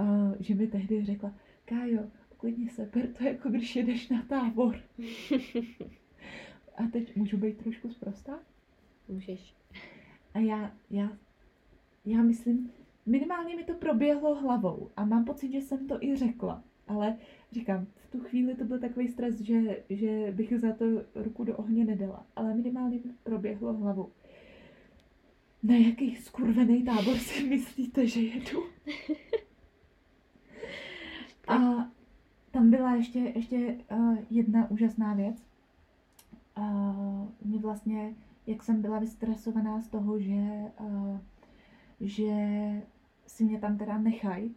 S2: uh, že mi tehdy řekla, Kájo, uklidni se, ber to jako když jedeš na tábor. A teď můžu být trošku zprostá?
S1: Můžeš.
S2: A já, já, já myslím, minimálně mi to proběhlo hlavou a mám pocit, že jsem to i řekla. Ale říkám, v tu chvíli to byl takový stres, že, že bych za to ruku do ohně nedala. Ale minimálně mi proběhlo hlavou. Na jaký skurvený tábor si myslíte, že jedu? A tam byla ještě, ještě uh, jedna úžasná věc. Uh, mě vlastně, jak jsem byla vystresovaná z toho, že, uh, že si mě tam teda nechají,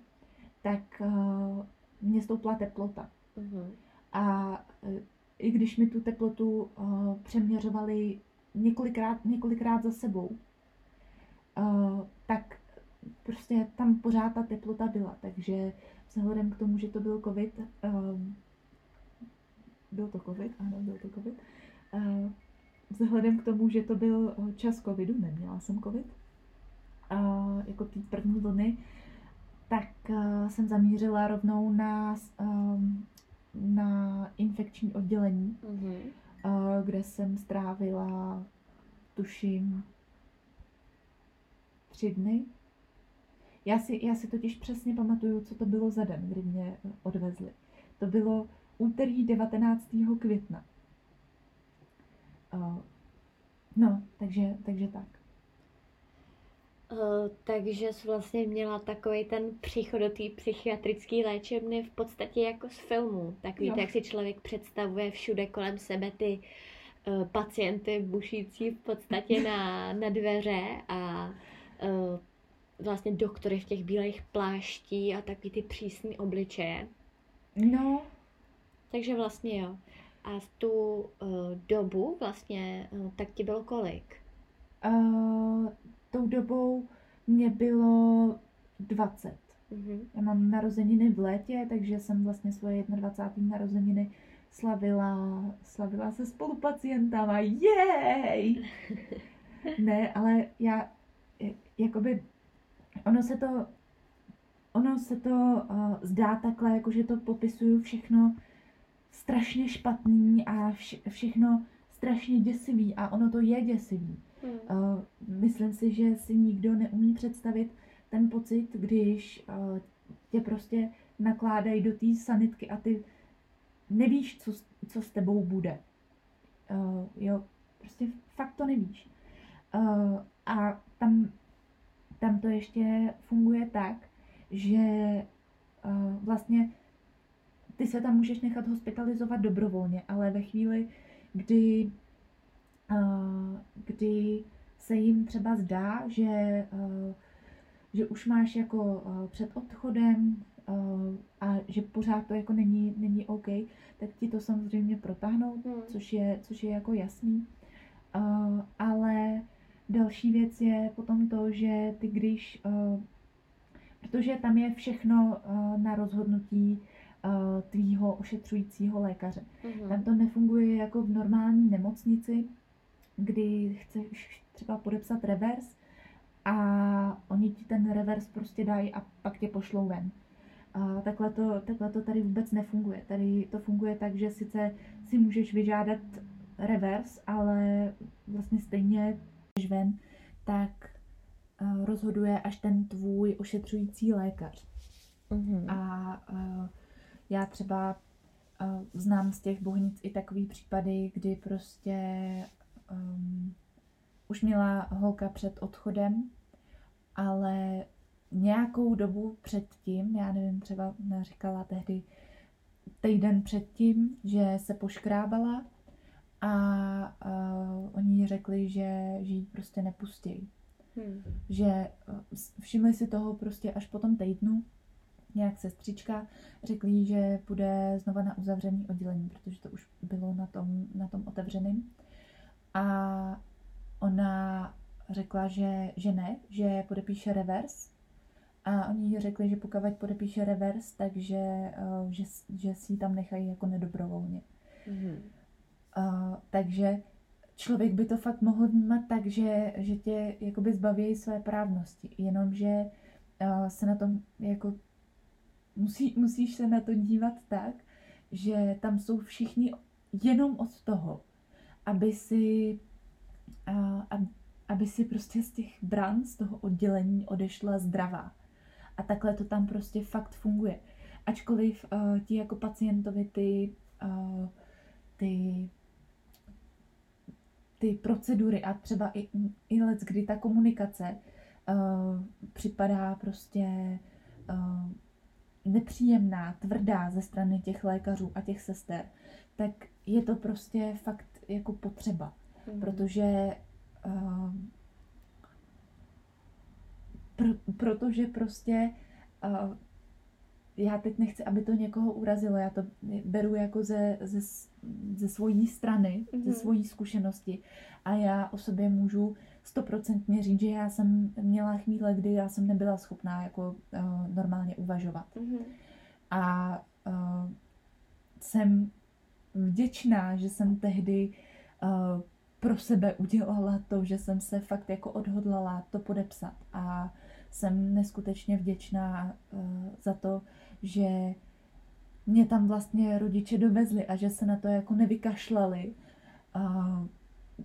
S2: tak uh, mě stoupla teplota. Uh-huh. A uh, i když mi tu teplotu uh, přeměřovali několikrát, několikrát za sebou, tak prostě tam pořád ta teplota byla, takže vzhledem k tomu, že to byl covid, um, byl to covid, ano, byl to covid, uh, vzhledem k tomu, že to byl čas covidu, neměla jsem covid, uh, jako té první vlny, tak uh, jsem zamířila rovnou na, um, na infekční oddělení, mm-hmm. uh, kde jsem strávila, tuším, tři dny. Já si, já si totiž přesně pamatuju, co to bylo za den, kdy mě odvezli. To bylo úterý 19. května. Uh, no, takže, takže tak.
S1: Uh, takže jsi vlastně měla takový ten příchod do té psychiatrické léčebny v podstatě jako z filmu. Tak víte, jo. jak si člověk představuje všude kolem sebe ty uh, pacienty bušící v podstatě na, na dveře a vlastně doktory v těch bílých pláští a takový ty přísný obličeje.
S2: No.
S1: Takže vlastně jo. A v tu uh, dobu vlastně, uh, tak ti bylo kolik?
S2: Uh, tou dobou mě bylo 20. Mm-hmm. Já mám narozeniny v létě, takže jsem vlastně svoje 21. narozeniny slavila, slavila se spolupacientama. Jej! ne, ale já jakoby ono se to, ono se to uh, zdá takhle, jako že to popisuju všechno strašně špatný a vše, všechno strašně děsivý a ono to je děsivý. Hmm. Uh, myslím si, že si nikdo neumí představit ten pocit, když uh, tě prostě nakládají do té sanitky a ty nevíš, co, co s tebou bude. Uh, jo, prostě fakt to nevíš. Uh, a tam tam to ještě funguje tak, že uh, vlastně ty se tam můžeš nechat hospitalizovat dobrovolně, ale ve chvíli, kdy, uh, kdy se jim třeba zdá, že, uh, že už máš jako uh, před odchodem uh, a že pořád to jako není, není OK, tak ti to samozřejmě protáhnou,
S1: Hmm.
S2: což je, což je jako jasný. Uh, ale další věc je potom to, že ty když, uh, protože tam je všechno uh, na rozhodnutí uh, tvýho ošetřujícího lékaře.
S1: Mhm.
S2: Tam to nefunguje jako v normální nemocnici, kdy chceš třeba podepsat revers a oni ti ten revers prostě dají a pak tě pošlou ven. A takhle, to, takhle to tady vůbec nefunguje. Tady to funguje tak, že sice si můžeš vyžádat revers, ale vlastně stejně, ven, tak eh, rozhoduje až ten tvůj ošetřující lékař.
S1: Mhm.
S2: A uh, já třeba uh, znám z těch bohnic i takový případy, kdy prostě um, už měla holka před odchodem, ale nějakou dobu předtím, já nevím, třeba říkala tehdy týden předtím, že se poškrábala a uh, oni jí řekli, že, že ji prostě nepustí.
S1: Hmm.
S2: Že uh, všimli si toho prostě až po tom týdnu, nějak sestřička, řekli že půjde znova na uzavřený oddělení, protože to už bylo na tom, na tom otevřeném. A ona řekla, že, že ne, že podepíše revers. A oni jí řekli, že pokud podepíše revers, takže uh, že, že si ji tam nechají jako nedobrovolně.
S1: Mhm.
S2: Takže člověk by to fakt mohl vnímat tak, že, že tě jakoby zbaví své právnosti, jenomže uh, se na tom jako musí, musíš se na to dívat tak, že tam jsou všichni jenom od toho, aby si, uh, ab, aby si prostě z těch bran, z toho oddělení odešla zdravá. A takhle to tam prostě fakt funguje. Ačkoliv uh, ti jako pacientovi ty, uh, ty ty procedury a třeba i, i let, kdy ta komunikace uh, připadá prostě uh, nepříjemná, tvrdá ze strany těch lékařů a těch sester, tak je to prostě fakt jako potřeba,
S1: Mhm.
S2: protože uh, pro, protože prostě uh, já teď nechci, aby to někoho urazilo, já to beru jako ze, ze, ze svojí strany, mm-hmm. ze
S1: Mhm.
S2: svojí zkušenosti a já o sobě můžu stoprocentně říct, že já jsem měla chvíle, kdy já jsem nebyla schopná jako uh, normálně uvažovat.
S1: Mhm.
S2: A uh, jsem vděčná, že jsem tehdy uh, pro sebe udělala to, že jsem se fakt jako odhodlala to podepsat. A jsem neskutečně vděčná uh, za to, že mě tam vlastně rodiče dovezli a že se na to jako nevykašlali. Uh,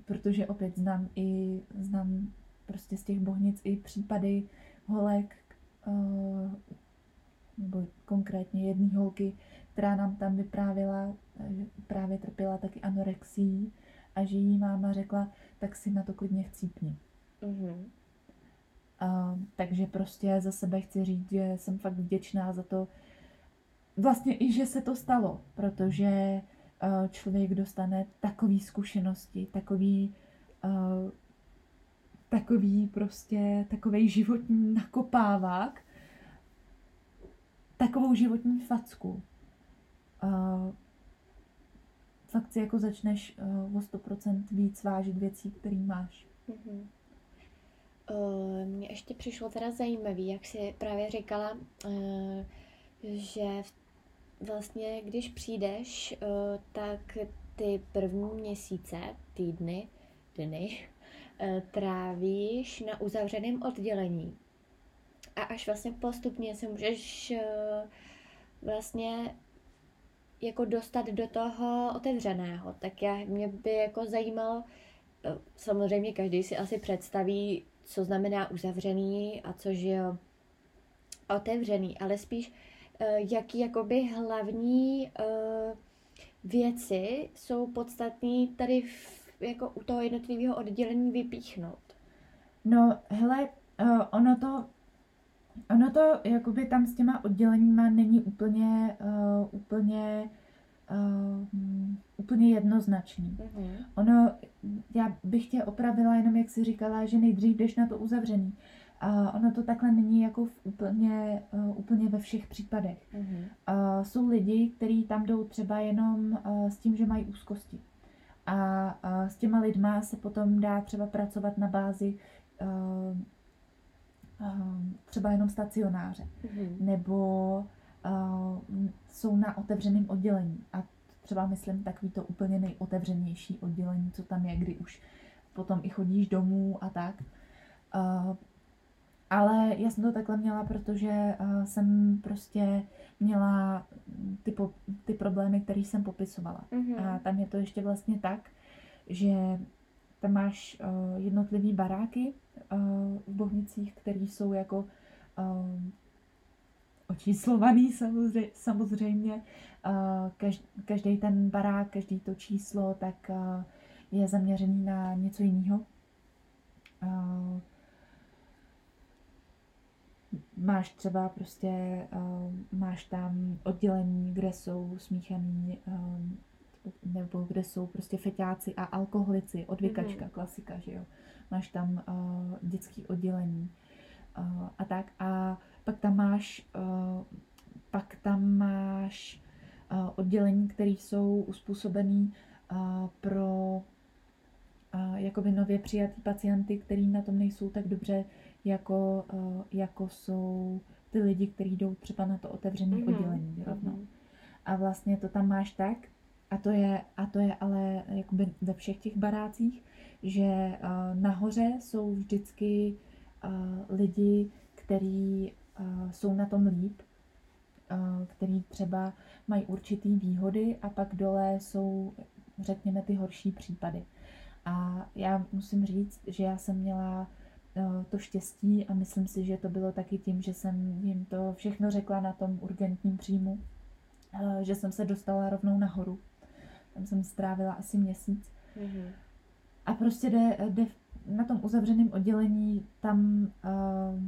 S2: protože opět znám i, znám prostě z těch bohnic i případy holek, uh, nebo konkrétně jedné holky, která nám tam vyprávěla, že právě trpěla taky anorexí a že jí máma řekla, tak si na to klidně chcípni.
S1: Mhm.
S2: Uh, takže prostě za sebe chci říct, že jsem fakt vděčná za to, vlastně i, že se to stalo, protože uh, člověk dostane takové zkušenosti, takový, uh, takový prostě, takový životní nakopávák, takovou životní facku. Uh, fakt si jako začneš uh, o 100% víc vážit věcí, které máš.
S1: Mhm. Uh, Mně ještě přišlo teda zajímavý, jak si právě říkala, uh, že v- vlastně když přijdeš, uh, tak ty první měsíce, týdny, dny, uh, trávíš na uzavřeném oddělení. A až vlastně postupně se můžeš uh, vlastně jako dostat do toho otevřeného. Tak já, mě by jako zajímalo, eh, samozřejmě každý si asi představí, co znamená uzavřený a což je otevřený, ale spíš eh, jaký jakoby hlavní eh, věci jsou podstatné tady v, jako u toho jednotlivého oddělení vypíchnout.
S2: No, hele, uh, ono to, ono to, jakoby tam s těma odděleníma není úplně, uh, úplně, uh, úplně jednoznačný.
S1: Mhm.
S2: Ono, já bych tě opravila jenom, jak jsi říkala, že nejdřív jdeš na to uzavřený. Uh, ono to takhle není jako v úplně, uh, úplně ve všech případech.
S1: Mhm.
S2: Uh, jsou lidi, kteří tam jdou třeba jenom uh, s tím, že mají úzkosti. A uh, s těma lidma se potom dá třeba pracovat na bázi uh, uh, třeba jenom stacionáře.
S1: Mhm.
S2: Nebo uh, jsou na otevřeném oddělení. A třeba myslím takový to úplně nejotevřenější oddělení, co tam je, kdy už potom i chodíš domů a tak. Uh, ale já jsem to takhle měla, protože uh, jsem prostě měla ty, po, ty problémy, které jsem popisovala.
S1: Mhm.
S2: A tam je to ještě vlastně tak, že tam máš uh, jednotlivý baráky uh, v Bohnicích, které jsou jako uh, očíslovaný samozřejmě, samozřejmě. Uh, každý, každý ten barák, každý to číslo, tak uh, je zaměřený na něco jiného. Uh, máš třeba prostě, uh, máš tam oddělení, kde jsou smíchaný, um, nebo kde jsou prostě feťáci a alkoholici, odvykačka,
S1: Mhm.
S2: klasika, že jo. Máš tam uh, dětský oddělení uh, a tak. A pak tam máš, uh, pak tam máš uh, oddělení, které jsou uspůsobený uh, pro uh, jakoby nově přijatý pacienty, který na tom nejsou tak dobře, uh, jako jsou ty lidi, kteří jdou třeba na to otevřené
S1: Mhm.
S2: oddělení rovnou.
S1: Mhm.
S2: A vlastně to tam máš tak, a to je, a to je ale jakoby ve všech těch barácích, že uh, nahoře jsou vždycky uh, lidi, kteří uh, jsou na tom líp, uh, který třeba mají určitý výhody a pak dole jsou, řekněme, ty horší případy. A já musím říct, že já jsem měla uh, to štěstí a myslím si, že to bylo taky tím, že jsem jim to všechno řekla na tom urgentním příjmu, uh, že jsem se dostala rovnou nahoru. Tam jsem strávila asi měsíc.
S1: Mhm.
S2: A prostě jde, jde na tom uzavřeném oddělení tam uh,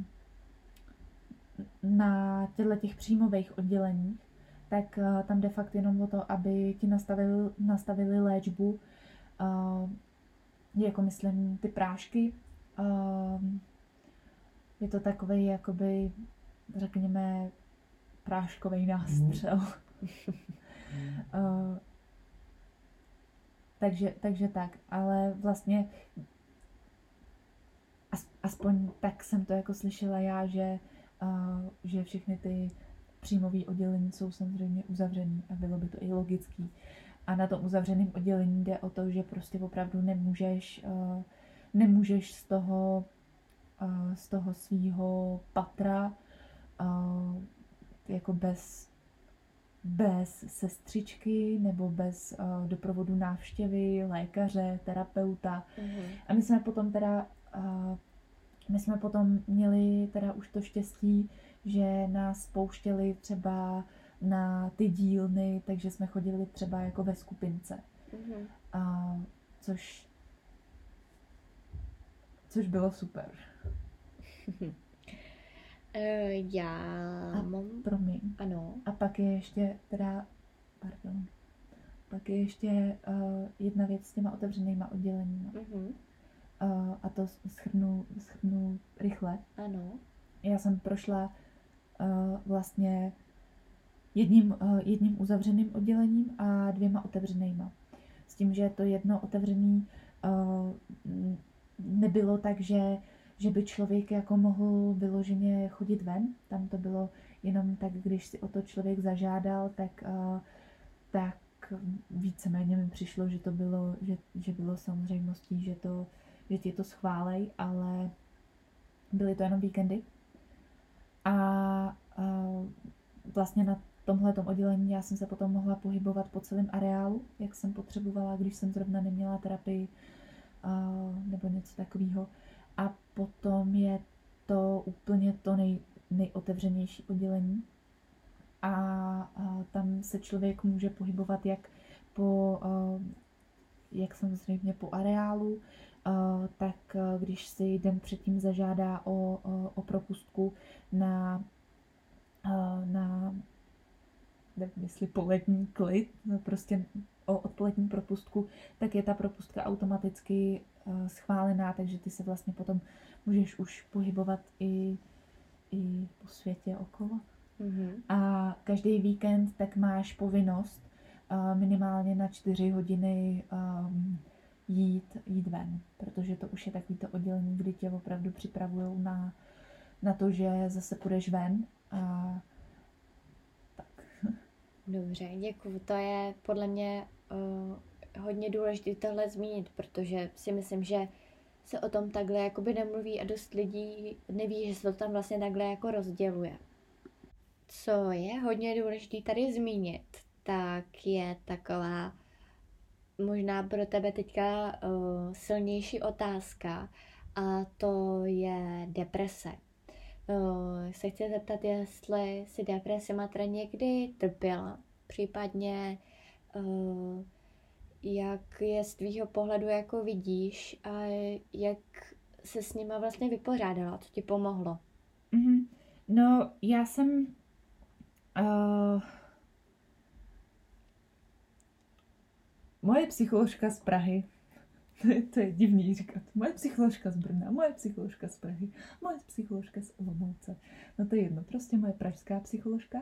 S2: na těchto těch příjmových odděleních, tak tam jde fakt jenom o to, aby ti nastavili, nastavili léčbu, jako myslím ty prášky. Uh, je to takový jakoby, řekněme, práškový nástřel. uh, takže, takže tak, ale vlastně as, aspoň tak jsem to jako slyšela já, že, uh, že všechny ty příjmové oddělení jsou samozřejmě uzavřený a bylo by to i logický. A na tom uzavřeném oddělení jde o to, že prostě opravdu nemůžeš, uh, nemůžeš z toho, uh, z toho svýho patra uh, jako bez bez sestřičky nebo bez uh, doprovodu návštěvy lékaře, terapeuta.
S1: Mhm.
S2: A my jsme potom teda, my jsme potom měli teda už to štěstí, že nás pouštěli třeba na ty dílny, takže jsme chodili třeba jako ve skupince.
S1: Mhm.
S2: Uh, což, což bylo super.
S1: Eh, já
S2: A-
S1: mám,
S2: Promiň.
S1: ano.
S2: A pak je ještě teda, pardon, pak je ještě uh, jedna věc s těma otevřenýma odděleníma.
S1: Mhm.
S2: Uh, a to schrnu, schrnu rychle.
S1: Ano.
S2: Já jsem prošla uh, vlastně jedním, uh, jedním uzavřeným oddělením a dvěma otevřenýma. S tím, že to jedno otevřený uh, nebylo tak, že, že by člověk jako mohl vyloženě chodit ven. Tam to bylo jenom tak, když si o to člověk zažádal, tak, uh, tak víceméně mi přišlo, že to bylo, že, že bylo samozřejmostí, že, to, že ti to schválej, ale byly to jenom víkendy. A, a vlastně na tomhle oddělení já jsem se potom mohla pohybovat po celém areálu, jak jsem potřebovala, když jsem zrovna neměla terapii nebo něco takového. A potom je to úplně to nej, nejotevřenější oddělení. A, a tam se člověk může pohybovat jak po, jak samozřejmě po areálu, tak když si den předtím zažádá o, o, propustku na, na nevím, jestli polední klid, no prostě o odpolední propustku, tak je ta propustka automaticky uh, schválená, takže ty se vlastně potom můžeš už pohybovat i, i po světě okolo.
S1: Mhm.
S2: A každý víkend tak máš povinnost uh, minimálně na čtyři hodiny um, jít, jít ven, protože to už je takový to oddělení, kdy tě opravdu připravují na, na to, že zase půjdeš ven. A tak.
S1: Dobře, děkuju. To je podle mě uh, hodně důležité tohle zmínit, protože si myslím, že se o tom takhle jakoby nemluví a dost lidí neví, že se to tam vlastně takhle jako rozděluje. Co je hodně důležité tady zmínit, tak je taková možná pro tebe teďka uh, silnější otázka a to je deprese. Uh, se chci zeptat, jestli si depresi Matra někdy trpěla, případně jak je z tvýho pohledu jako vidíš a jak se s nima vlastně vypořádala, co ti pomohlo?
S2: Mm-hmm. No, já jsem uh, moje psycholožka z Prahy, to je, to je divný říkat, moje psycholožka z Brna, moje psycholožka z Prahy, moje psycholožka z Olomouce, no to je jedno, prostě moje pražská psycholožka,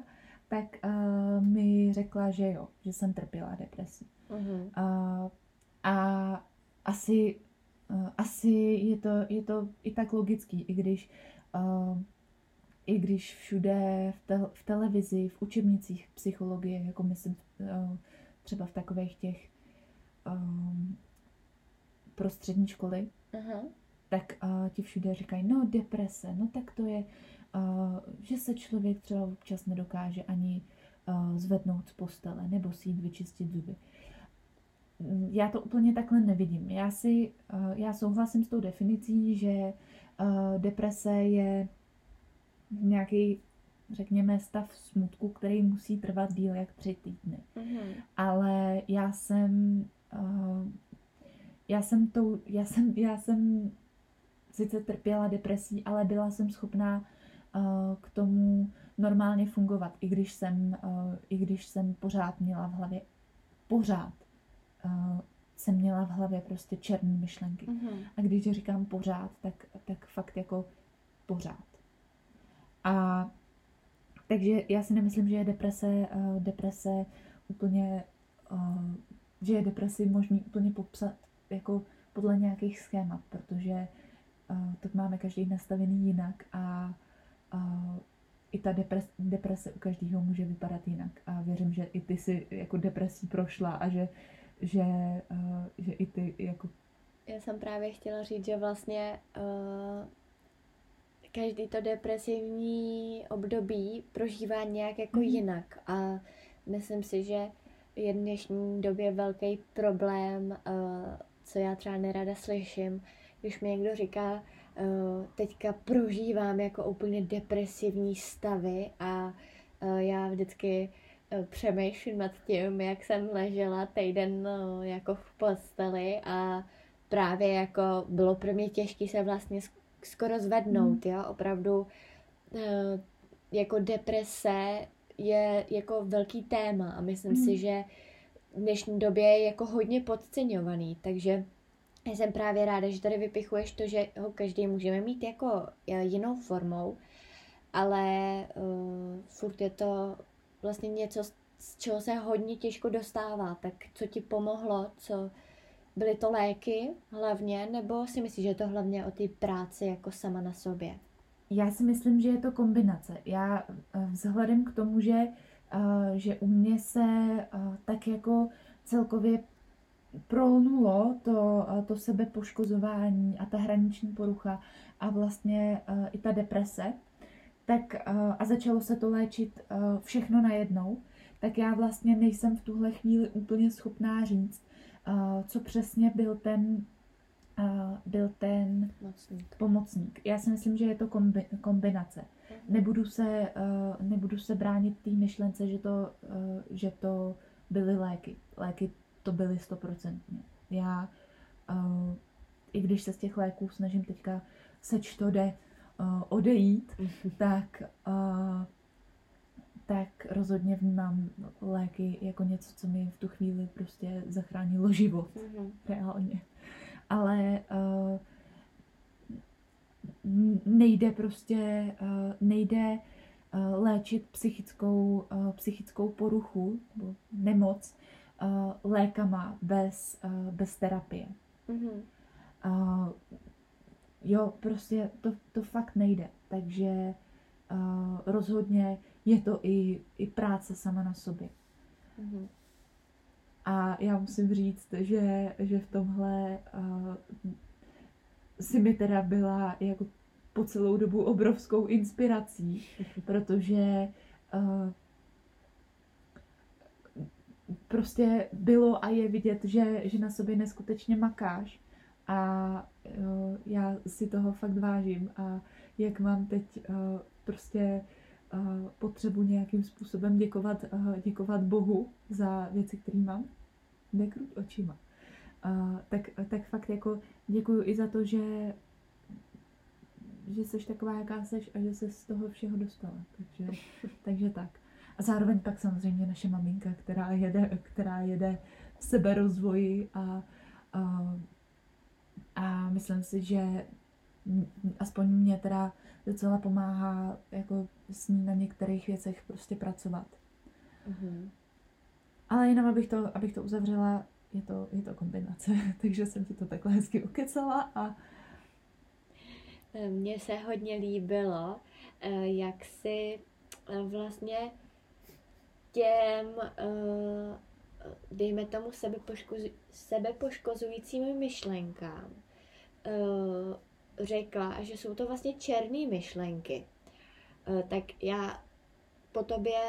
S2: tak uh, mi řekla, že jo, že jsem trpěla depresí.
S1: Uh-huh.
S2: Uh, a asi, uh, asi je, to, je to i tak logický, i když, uh, i když všude v, te, v televizi, v učebnicích psychologie, jako myslím uh, třeba v takových těch um, pro střední školy,
S1: uh-huh.
S2: tak uh, ti všude říkají, no deprese, no tak to je, uh, že se člověk třeba občas nedokáže ani uh, zvednout z postele nebo si jít vyčistit zuby. Já to úplně takhle nevidím. Já si, uh, já souhlasím s tou definicí, že deprese je nějaký, řekněme, stav smutku, který musí trvat díl jak tři týdny.
S1: Uh-huh.
S2: Ale já jsem já jsem, tou, já, jsem, já jsem sice trpěla depresí, ale byla jsem schopná k tomu normálně fungovat, i když jsem, uh, i když jsem pořád měla v hlavě, pořád uh, jsem měla v hlavě prostě černé myšlenky.
S1: Uh-huh.
S2: A když říkám pořád, tak, tak fakt jako pořád. A takže já si nemyslím, že je deprese, deprese úplně, že je depresi možný úplně popsat jako podle nějakých schémat, protože to máme každý nastavený jinak a i ta depres, deprese u každého může vypadat jinak. A věřím, že i ty si jako depresí prošla a že, že, uh, že i ty jako...
S1: Já jsem právě chtěla říct, že vlastně uh, každý to depresivní období prožívá nějak jako mm-hmm. jinak a myslím si, že je v dnešní době velký problém uh, co já třeba nerada slyším, když mi někdo říká, teďka prožívám jako úplně depresivní stavy a uh, já vždycky uh, přemýšlím nad tím, jak jsem ležela týden jako v posteli a právě jako bylo pro mě těžké se vlastně skoro zvednout, mm. jo, opravdu jako deprese je jako velký téma a myslím mm. si, že v dnešní době je jako hodně podceňovaný, takže já jsem právě ráda, že tady vypichuješ to, že ho každý můžeme mít jako e, jinou formou, ale uh, furt je to vlastně něco, z čeho se hodně těžko dostává. Tak co ti pomohlo, co byly to léky hlavně, nebo si myslíš, že je to hlavně o té práci jako sama na sobě?
S2: Já si myslím, že je to kombinace. Já e, vzhledem k tomu, že že u mě se tak jako celkově prolnulo to, to sebepoškozování a ta hraniční porucha a vlastně i ta deprese, tak a začalo se to léčit všechno najednou, tak já vlastně nejsem v tuhle chvíli úplně schopná říct, co přesně byl ten byl ten
S1: pomocník.
S2: pomocník. Já si myslím, že je to kombi, kombinace. Nebudu se, nebudu se bránit té myšlence, že to, že to byly léky. Léky to byly stoprocentně. Já, uh, i když se z těch léků snažím teďka seč to jde uh, odejít, tak, uh, tak rozhodně vnímám léky jako něco, co mi v tu chvíli prostě zachránilo život.
S1: Mm-hmm.
S2: Reálně. Ale uh, nejde prostě, nejde léčit psychickou, psychickou poruchu nebo nemoc uh, lékama bez, uh, bez terapie. Mm-hmm. Uh, jo, prostě to, to fakt nejde. Takže uh, rozhodně je to i, i práce sama na sobě. Mm-hmm. A já musím říct, že, že v tomhle uh, si mi teda byla jako po celou dobu obrovskou inspirací, protože uh, prostě bylo a je vidět, že, že na sobě neskutečně makáš a uh, já si toho fakt vážím a jak mám teď uh, prostě uh, potřebu nějakým způsobem děkovat, uh, děkovat Bohu za věci, které mám, nekruť očima. Uh, tak, tak fakt jako děkuju i za to, že že jsi taková, jaká seš a že se z toho všeho dostala. Takže, takže tak. A zároveň pak samozřejmě naše maminka, která jede, která jede v seberozvoji a, a, a myslím si, že aspoň mě teda docela pomáhá jako s ní na některých věcech prostě pracovat. Mm-hmm. Ale jenom abych to, abych to uzavřela, je to, je to kombinace, takže jsem ti to takhle hezky ukecala a
S1: mně se hodně líbilo, eh, jak si eh, vlastně těm, eh, dejme tomu, sebepoškozu, sebepoškozujícím myšlenkám řekla, že jsou to vlastně černé myšlenky. Tak já po tobě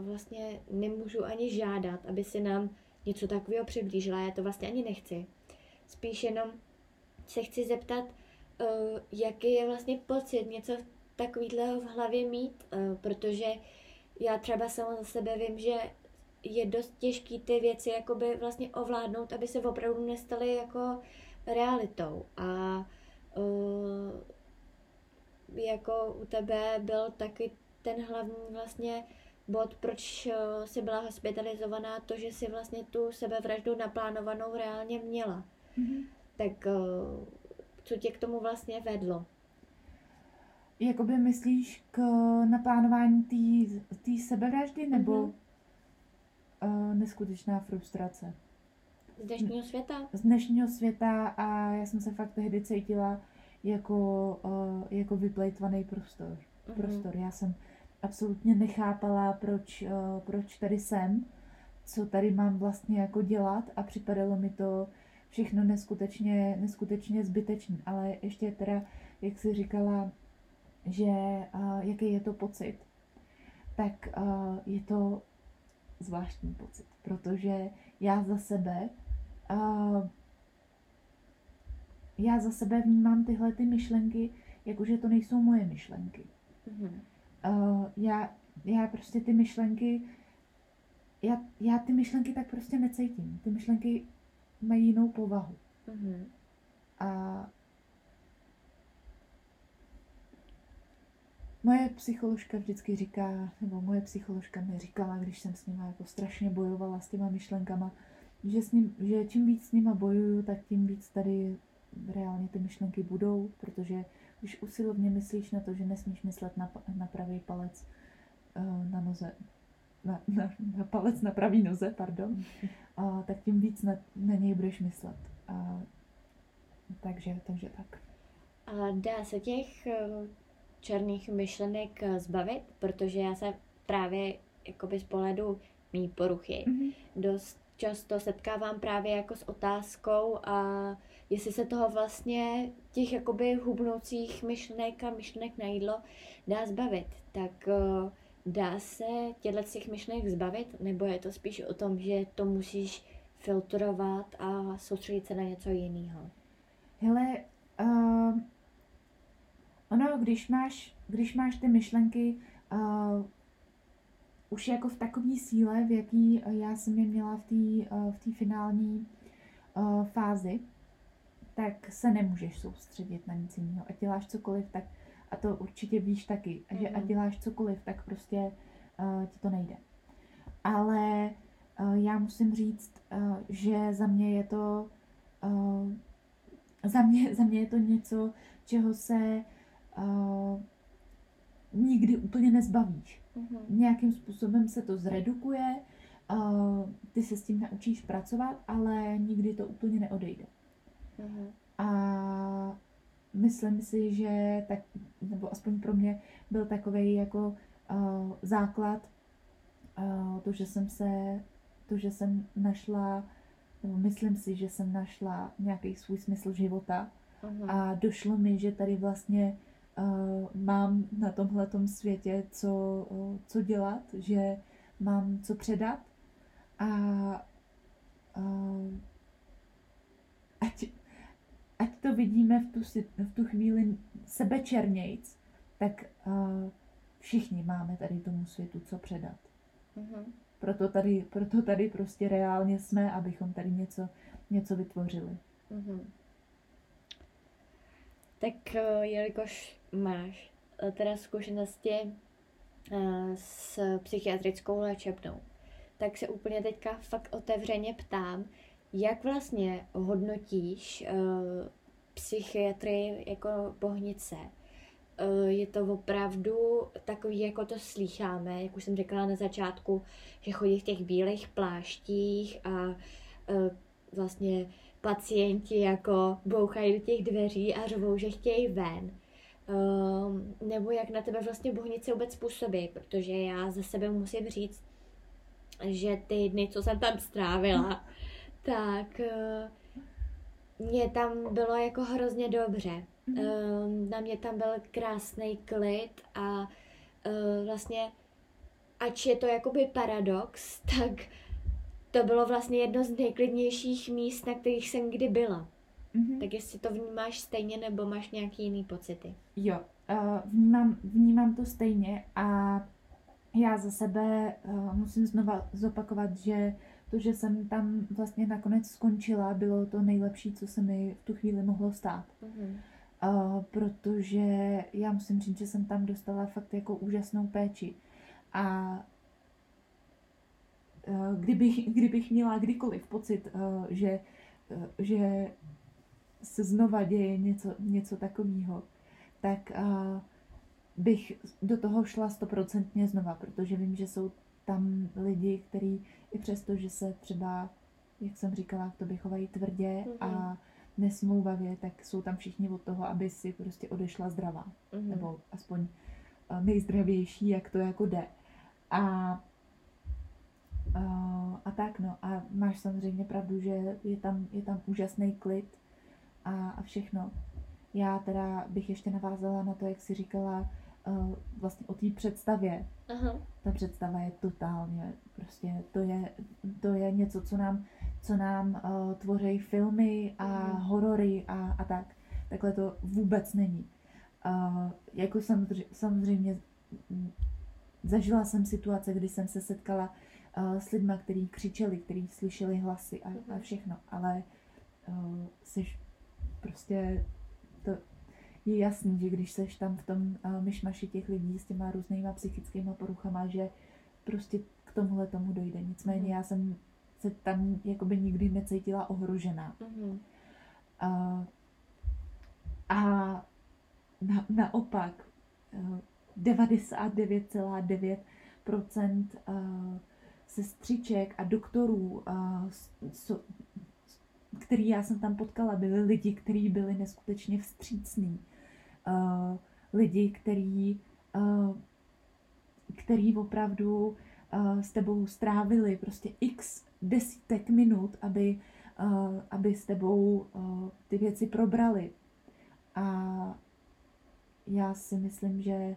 S1: vlastně nemůžu ani žádat, aby si nám něco takového přiblížila. Já to vlastně ani nechci. Spíš jenom se chci zeptat, jaký je vlastně pocit něco takového v hlavě mít, protože já třeba sama za sebe vím, že je dost těžký ty věci jakoby vlastně ovládnout, aby se opravdu nestaly jako realitou. A uh, jako u tebe byl taky ten hlavní vlastně bod, proč si byla hospitalizovaná, to, že si vlastně tu sebevraždu naplánovanou reálně měla. Mm-hmm. Tak uh, co tě k tomu vlastně vedlo?
S2: Jakoby myslíš k naplánování té sebevraždy nebo mm-hmm. uh, neskutečná frustrace?
S1: Z dnešního světa?
S2: Z dnešního světa a já jsem se fakt tehdy cítila jako, uh, jako vyplejtvaný prostor. Mm-hmm. prostor. Já jsem absolutně nechápala, proč, uh, proč tady jsem, co tady mám vlastně jako dělat a připadalo mi to všechno neskutečně, neskutečně zbytečný. Ale ještě teda, jak jsi říkala, že uh, jaký je to pocit, tak uh, je to zvláštní pocit, protože já za sebe uh, já za sebe vnímám tyhle ty myšlenky, jakože to nejsou moje myšlenky. Mm-hmm. Uh, já, já prostě ty myšlenky, já, já ty myšlenky tak prostě necítím. Ty myšlenky mají jinou povahu. Mm-hmm. A moje psycholožka vždycky říká, nebo moje psycholožka mi říkala, když jsem s nima jako strašně bojovala s těma myšlenkama, že, s ním, že čím víc s nima bojuju, tak tím víc tady reálně ty myšlenky budou, protože když usilovně myslíš na to, že nesmíš myslet na, na pravý palec uh, na noze, na, na, na palec na pravý noze, pardon, a, tak tím víc na, na něj budeš myslet. A, takže, takže tak.
S1: A dá se těch eh, černých myšlenek eh, zbavit? Protože já se právě jakoby z pohledu mý poruchy mm-hmm. dost často setkávám právě jako s otázkou a jestli se toho vlastně těch jakoby hubnoucích myšlenek a myšlenek na jídlo dá zbavit. Tak uh, Dá se těchto těch myšlenek zbavit, nebo je to spíš o tom, že to musíš filtrovat a soustředit se na něco jiného?
S2: Hele, uh, ono, když máš, když máš ty myšlenky uh, už jako v takové síle, v jaký já jsem je měla v té uh, v finální uh, fázi, tak se nemůžeš soustředit na nic jiného. Ať děláš cokoliv, tak a to určitě víš taky, mm-hmm. že ať mhm. děláš cokoliv, tak prostě uh, ti to nejde. Ale uh, já musím říct, uh, že za mě je to uh, za mě, za mě je to něco, čeho se uh, nikdy úplně nezbavíš.
S1: Mhm.
S2: Nějakým způsobem se to zredukuje, uh, ty se s tím naučíš pracovat, ale nikdy to úplně neodejde.
S1: Mhm.
S2: A myslím si, že tak, nebo aspoň pro mě byl takový jako uh, základ uh, to, že jsem se, to, že jsem našla, nebo myslím si, že jsem našla nějaký svůj smysl života
S1: Mhm.
S2: a došlo mi, že tady vlastně mám na tomhletom světě co, co dělat, že mám co předat a uh, ať, ať to vidíme v tu, v tu chvíli sebečernějc, tak uh, všichni máme tady tomu světu co předat.
S1: Mhm.
S2: Proto tady, proto tady prostě reálně jsme, abychom tady něco, něco vytvořili.
S1: Mhm. Tak eh, jelikož máš eh, teda zkušenosti eh, s psychiatrickou léčebnou, tak se úplně teďka fakt otevřeně ptám, jak vlastně hodnotíš eh, psychiatry jako bohnice? Je to opravdu takový, jako to slýcháme, jak už jsem řekla na začátku, že chodí v těch bílých pláštích a vlastně pacienti jako bouchají do těch dveří a řvou, že chtějí ven. Um, nebo jak na tebe vlastně bohnice vůbec působí, protože já za sebe musím říct, že ty dny, co jsem tam strávila, tak uh, mě tam bylo jako hrozně dobře. Um, na mě tam byl krásný klid a uh, vlastně, ač je to jakoby paradox, tak to bylo vlastně jedno z nejklidnějších míst, na kterých jsem kdy byla.
S2: Mhm.
S1: Tak jestli to vnímáš stejně, nebo máš nějaký jiný pocity.
S2: Jo, uh, vnímám, vnímám to stejně a já za sebe uh, musím znova zopakovat, že to, že jsem tam vlastně nakonec skončila, bylo to nejlepší, co se mi v tu chvíli mohlo stát.
S1: Mhm.
S2: Uh, protože já musím říct, že jsem tam dostala fakt jako úžasnou péči. A uh, kdybych, kdybych měla kdykoliv pocit, uh, že, uh, že se znova děje něco, něco takového, tak uh, bych do toho šla stoprocentně znova, protože vím, že jsou tam lidi, kteří i přesto, že se třeba, jak jsem říkala, k tobě chovají tvrdě
S1: Mhm.
S2: a nesmlouvavě, tak jsou tam všichni od toho, aby si prostě odešla zdravá.
S1: Mhm.
S2: Nebo aspoň eh, nejzdravější, jak to jako jde. A, a, a tak no. A máš samozřejmě pravdu, že je tam, je tam úžasný klid a, a všechno. Já teda bych ještě navázala na to, jak jsi říkala uh, vlastně o té představě.
S1: Aha.
S2: Ta představa je totálně, prostě to je, to je něco, co nám, co nám uh, tvoří filmy a
S1: Mhm.
S2: horory a, a tak. Takhle to vůbec není. Uh, jako samozřejmě, samozřejmě mm, zažila jsem situace, kdy jsem se setkala uh, s lidmi, kteří křičeli, kteří slyšeli hlasy a, a
S1: Mhm.
S2: všechno, ale uh, jsi prostě to je jasný, že když seš tam v tom uh, myšmaši těch lidí s těma různýma psychickýma poruchama, že prostě k tomuhle tomu dojde. Nicméně
S1: Mhm.
S2: já jsem se tam jakoby nikdy necítila ohrožená.
S1: Mhm.
S2: Uh, a na, naopak uh, 99,9% uh, sestřiček a doktorů, so, který já jsem tam potkala, byli lidi, kteří byli neskutečně vstřícní. Uh, lidi, který, uh, který opravdu uh, s tebou strávili prostě x desítek minut, aby, uh, aby s tebou uh, ty věci probrali. A já si myslím, že,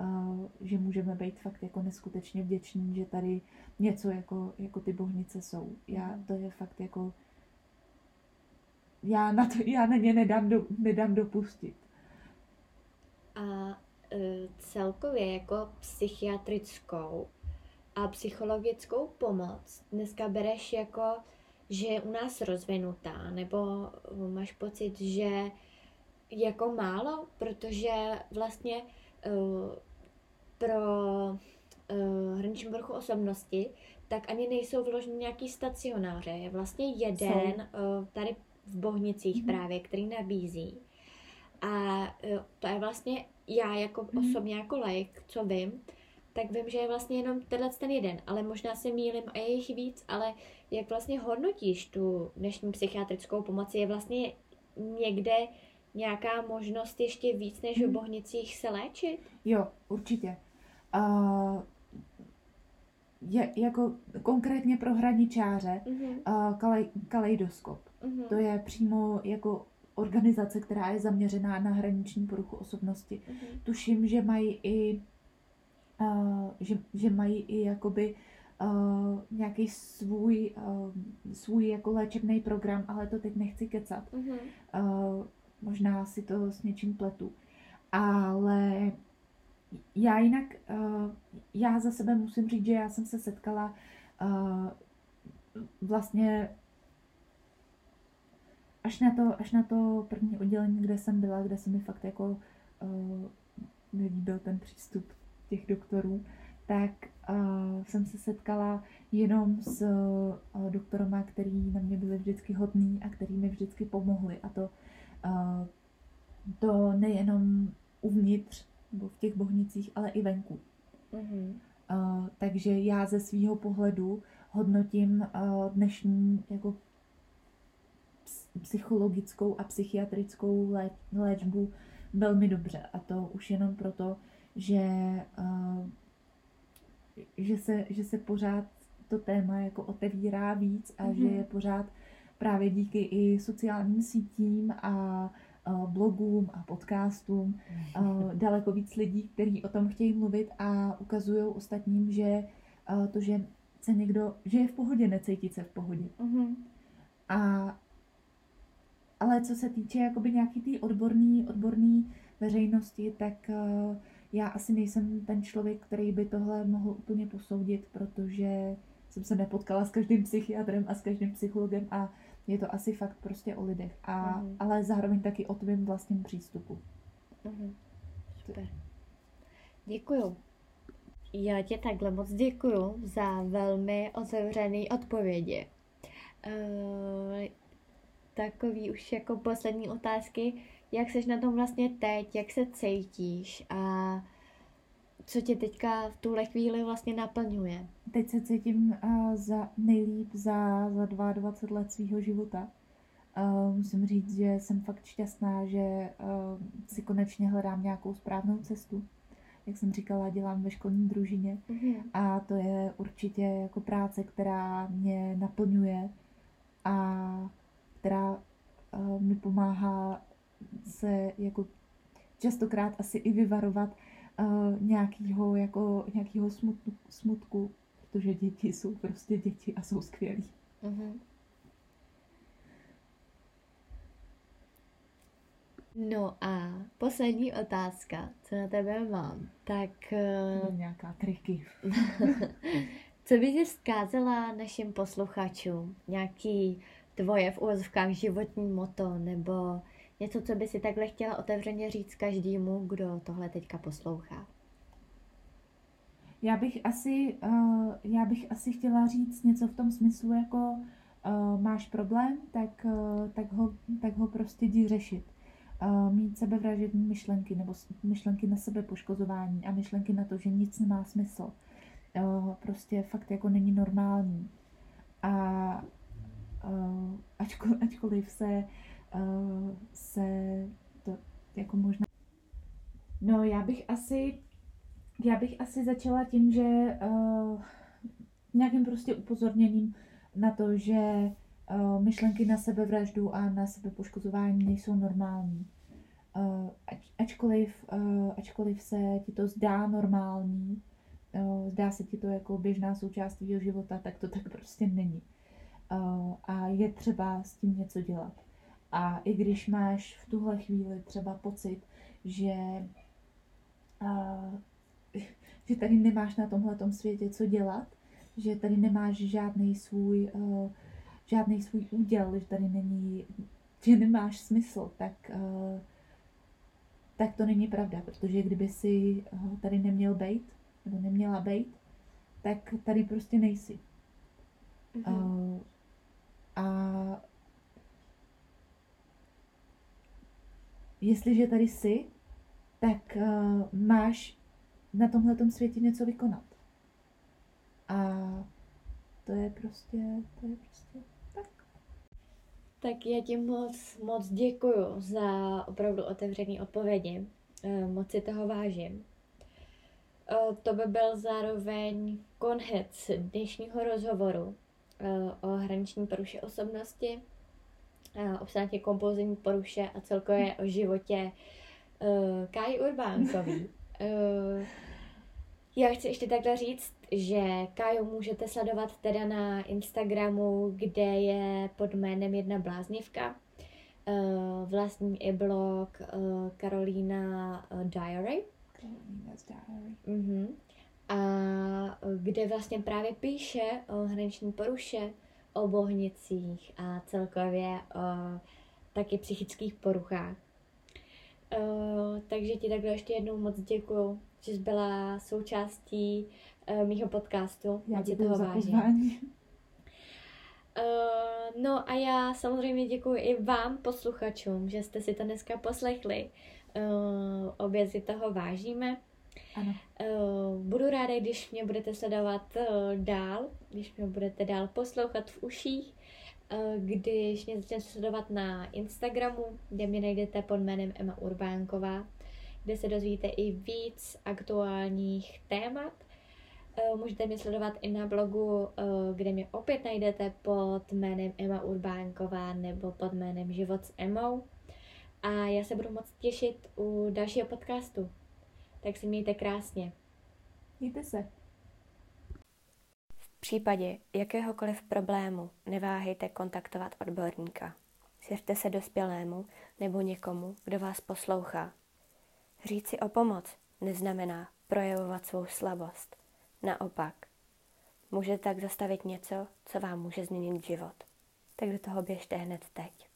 S2: uh, že můžeme být fakt jako neskutečně vděční, že tady něco jako, jako ty bohnice jsou. Já, to je fakt jako já na, to, já na ně nedám, do, nedám dopustit.
S1: A e, celkově jako psychiatrickou a psychologickou pomoc dneska bereš jako, že je u nás rozvinutá, nebo máš pocit, že jako málo, protože vlastně uh, pro uh, hraniční poruchu osobnosti tak ani nejsou vloženy nějaký stacionáře. Je vlastně jeden uh, tady v Bohnicích
S2: Mhm.
S1: právě, který nabízí. A eh, to je vlastně já jako
S2: Mhm.
S1: osobně jako laik, co vím, tak vím, že je vlastně jenom tenhle ten jeden, ale možná se mýlim a je jich víc, ale jak vlastně hodnotíš tu dnešní psychiatrickou pomoc? Je vlastně někde nějaká možnost ještě víc než v
S2: Mhm.
S1: Bohnicích se léčit?
S2: Jo, určitě. Uh, je, jako konkrétně pro hraničáře
S1: Mhm,
S2: uh, kalej, Kaleidoskop.
S1: Mhm,
S2: To je přímo jako organizace, která je zaměřená na hraniční poruchu osobnosti.
S1: mhm,
S2: Tuším, že mají i uh, že, že mají i jakoby uh, nějaký svůj, uh, svůj jako léčebný program, ale to teď nechci kecat.
S1: mhm,
S2: Uh, možná si to s něčím pletu. Ale já jinak, uh, já za sebe musím říct, že já jsem se setkala uh, vlastně až na, to, až na to první oddělení, kde jsem byla, kde se mi fakt jako uh, nelíbil ten přístup těch doktorů, tak uh, jsem se setkala jenom s uh, doktorama, který na mě byli vždycky hodní a který mi vždycky pomohli. A to, uh, to nejenom uvnitř, nebo v těch bohnicích, ale i venku.
S1: mhm,
S2: Uh, takže já ze svého pohledu hodnotím uh, dnešní jako psychologickou a psychiatrickou lé- léčbu velmi dobře. A to už jenom proto, že, uh, že, se, že se pořád to téma jako otevírá víc a mm-hmm. že
S1: Mhm.
S2: je pořád právě díky i sociálním sítím a blogům a podcastům daleko víc lidí, kteří o tom chtějí mluvit a ukazují ostatním, že to, že se někdo, že je v pohodě, necítit se v pohodě.
S1: mhm,
S2: A, ale co se týče jakoby nějaký té odborný, odborný veřejnosti, tak uh, já asi nejsem ten člověk, který by tohle mohl úplně posoudit, protože jsem se nepotkala s každým psychiatrem a s každým psychologem a je to asi fakt prostě o lidech. A,
S1: Mhm.
S2: Ale zároveň taky o tvém vlastním přístupu.
S1: mhm. Super. Děkuju. Já ti takhle moc děkuju za velmi otevřený odpovědi. Uh, takový už jako poslední otázky. Jak seš na tom vlastně teď? Jak se cítíš? A co tě teďka v tuhle chvíli vlastně naplňuje?
S2: Teď se cítím uh, za nejlíp za, za 22 let svého života. Uh, musím říct, že jsem fakt šťastná, že uh, si konečně hledám nějakou správnou cestu. Jak jsem říkala, dělám ve školní družině
S1: Mhm.
S2: a to je určitě jako práce, která mě naplňuje a která uh, mi pomáhá se jako častokrát asi i vyvarovat uh, nějakýho, jako, nějakýho smutku, smutku, protože děti jsou prostě děti a jsou skvělí.
S1: Mhm. No a poslední otázka, co na tebe mám, tak eh,
S2: Uh, nějaká triky.
S1: co bys jsi vzkázala našim posluchačům? Nějaký tvoje v úvozovkách životní moto nebo něco, co by si takhle chtěla otevřeně říct každému, kdo tohle teďka poslouchá?
S2: Já bych asi, uh, já bych asi chtěla říct něco v tom smyslu, jako uh, máš problém, tak, uh, tak, ho, tak ho prostě jdi řešit. Uh, mít sebevražední myšlenky nebo myšlenky na sebe poškozování a myšlenky na to, že nic nemá smysl. Uh, prostě fakt jako není normální. A uh, ačkoliv, ačkoliv se, uh, se to jako možná... No já bych asi já bych asi začala tím, že uh, nějakým prostě upozorněním na to, že myšlenky na sebevraždu a na sebepoškozování nejsou normální. Uh, ač, ačkoliv, ačkoliv se ti to zdá normální, zdá se ti to jako běžná součást tvého života, tak to tak prostě není. Uh, a je třeba s tím něco dělat. A i když máš v tuhle chvíli třeba pocit, že uh, že tady nemáš na tomhle světě co dělat, že tady nemáš žádný svůj, uh, žádný svůj úděl, že tady není, že nemáš smysl, tak, tak to není pravda, protože kdyby si tady neměl být, nebo neměla být, tak tady prostě nejsi.
S1: Mhm.
S2: A jestliže tady jsi, tak uh, máš na tomhle světě něco vykonat. A to je prostě, to je prostě tak.
S1: Tak já ti moc, moc děkuju za opravdu otevřené odpovědi. Eh, moc si toho vážím. Eh, to by byl zároveň konec dnešního rozhovoru o hraniční poruše osobnosti, obsahnutě kompulzivní poruše a celkově o životě Kai Urbánkový. Já chci ještě takhle říct, že Kaju můžete sledovat teda na Instagramu, kde je pod jménem jedna bláznivka. Vlastní i blog Karolína uh, Diary.
S2: Karolína's Diary.
S1: Uh-huh. A kde vlastně právě píše o hraniční poruše, o bohnicích a celkově o taky psychických poruchách. Uh, takže ti takhle ještě jednou moc děkuju, že jsi byla součástí uh, mýho podcastu.
S2: Já ti toho vážím. Uh,
S1: no a já samozřejmě děkuji i vám, posluchačům, že jste si to dneska poslechli. Uh, obě si toho vážíme.
S2: Ano.
S1: Uh, budu ráda, když mě budete sledovat uh, dál, když mě budete dál poslouchat v uších, uh, když mě začnete sledovat na Instagramu, kde mě najdete pod jménem Emma Urbánková, kde se dozvíte i víc aktuálních témat Eh, můžete mě sledovat i na blogu, eh, kde mě opět najdete pod jménem Emma Urbánková nebo pod jménem Život s Emou. A já se budu moc těšit u dalšího podcastu. Tak si mějte krásně.
S2: Mějte se.
S1: V případě jakéhokoliv problému neváhejte kontaktovat odborníka. Svěřte se dospělému nebo někomu, kdo vás poslouchá. Říci o pomoc neznamená projevovat svou slabost. Naopak, může tak zastavit něco, co vám může změnit život. Tak do toho běžte hned teď.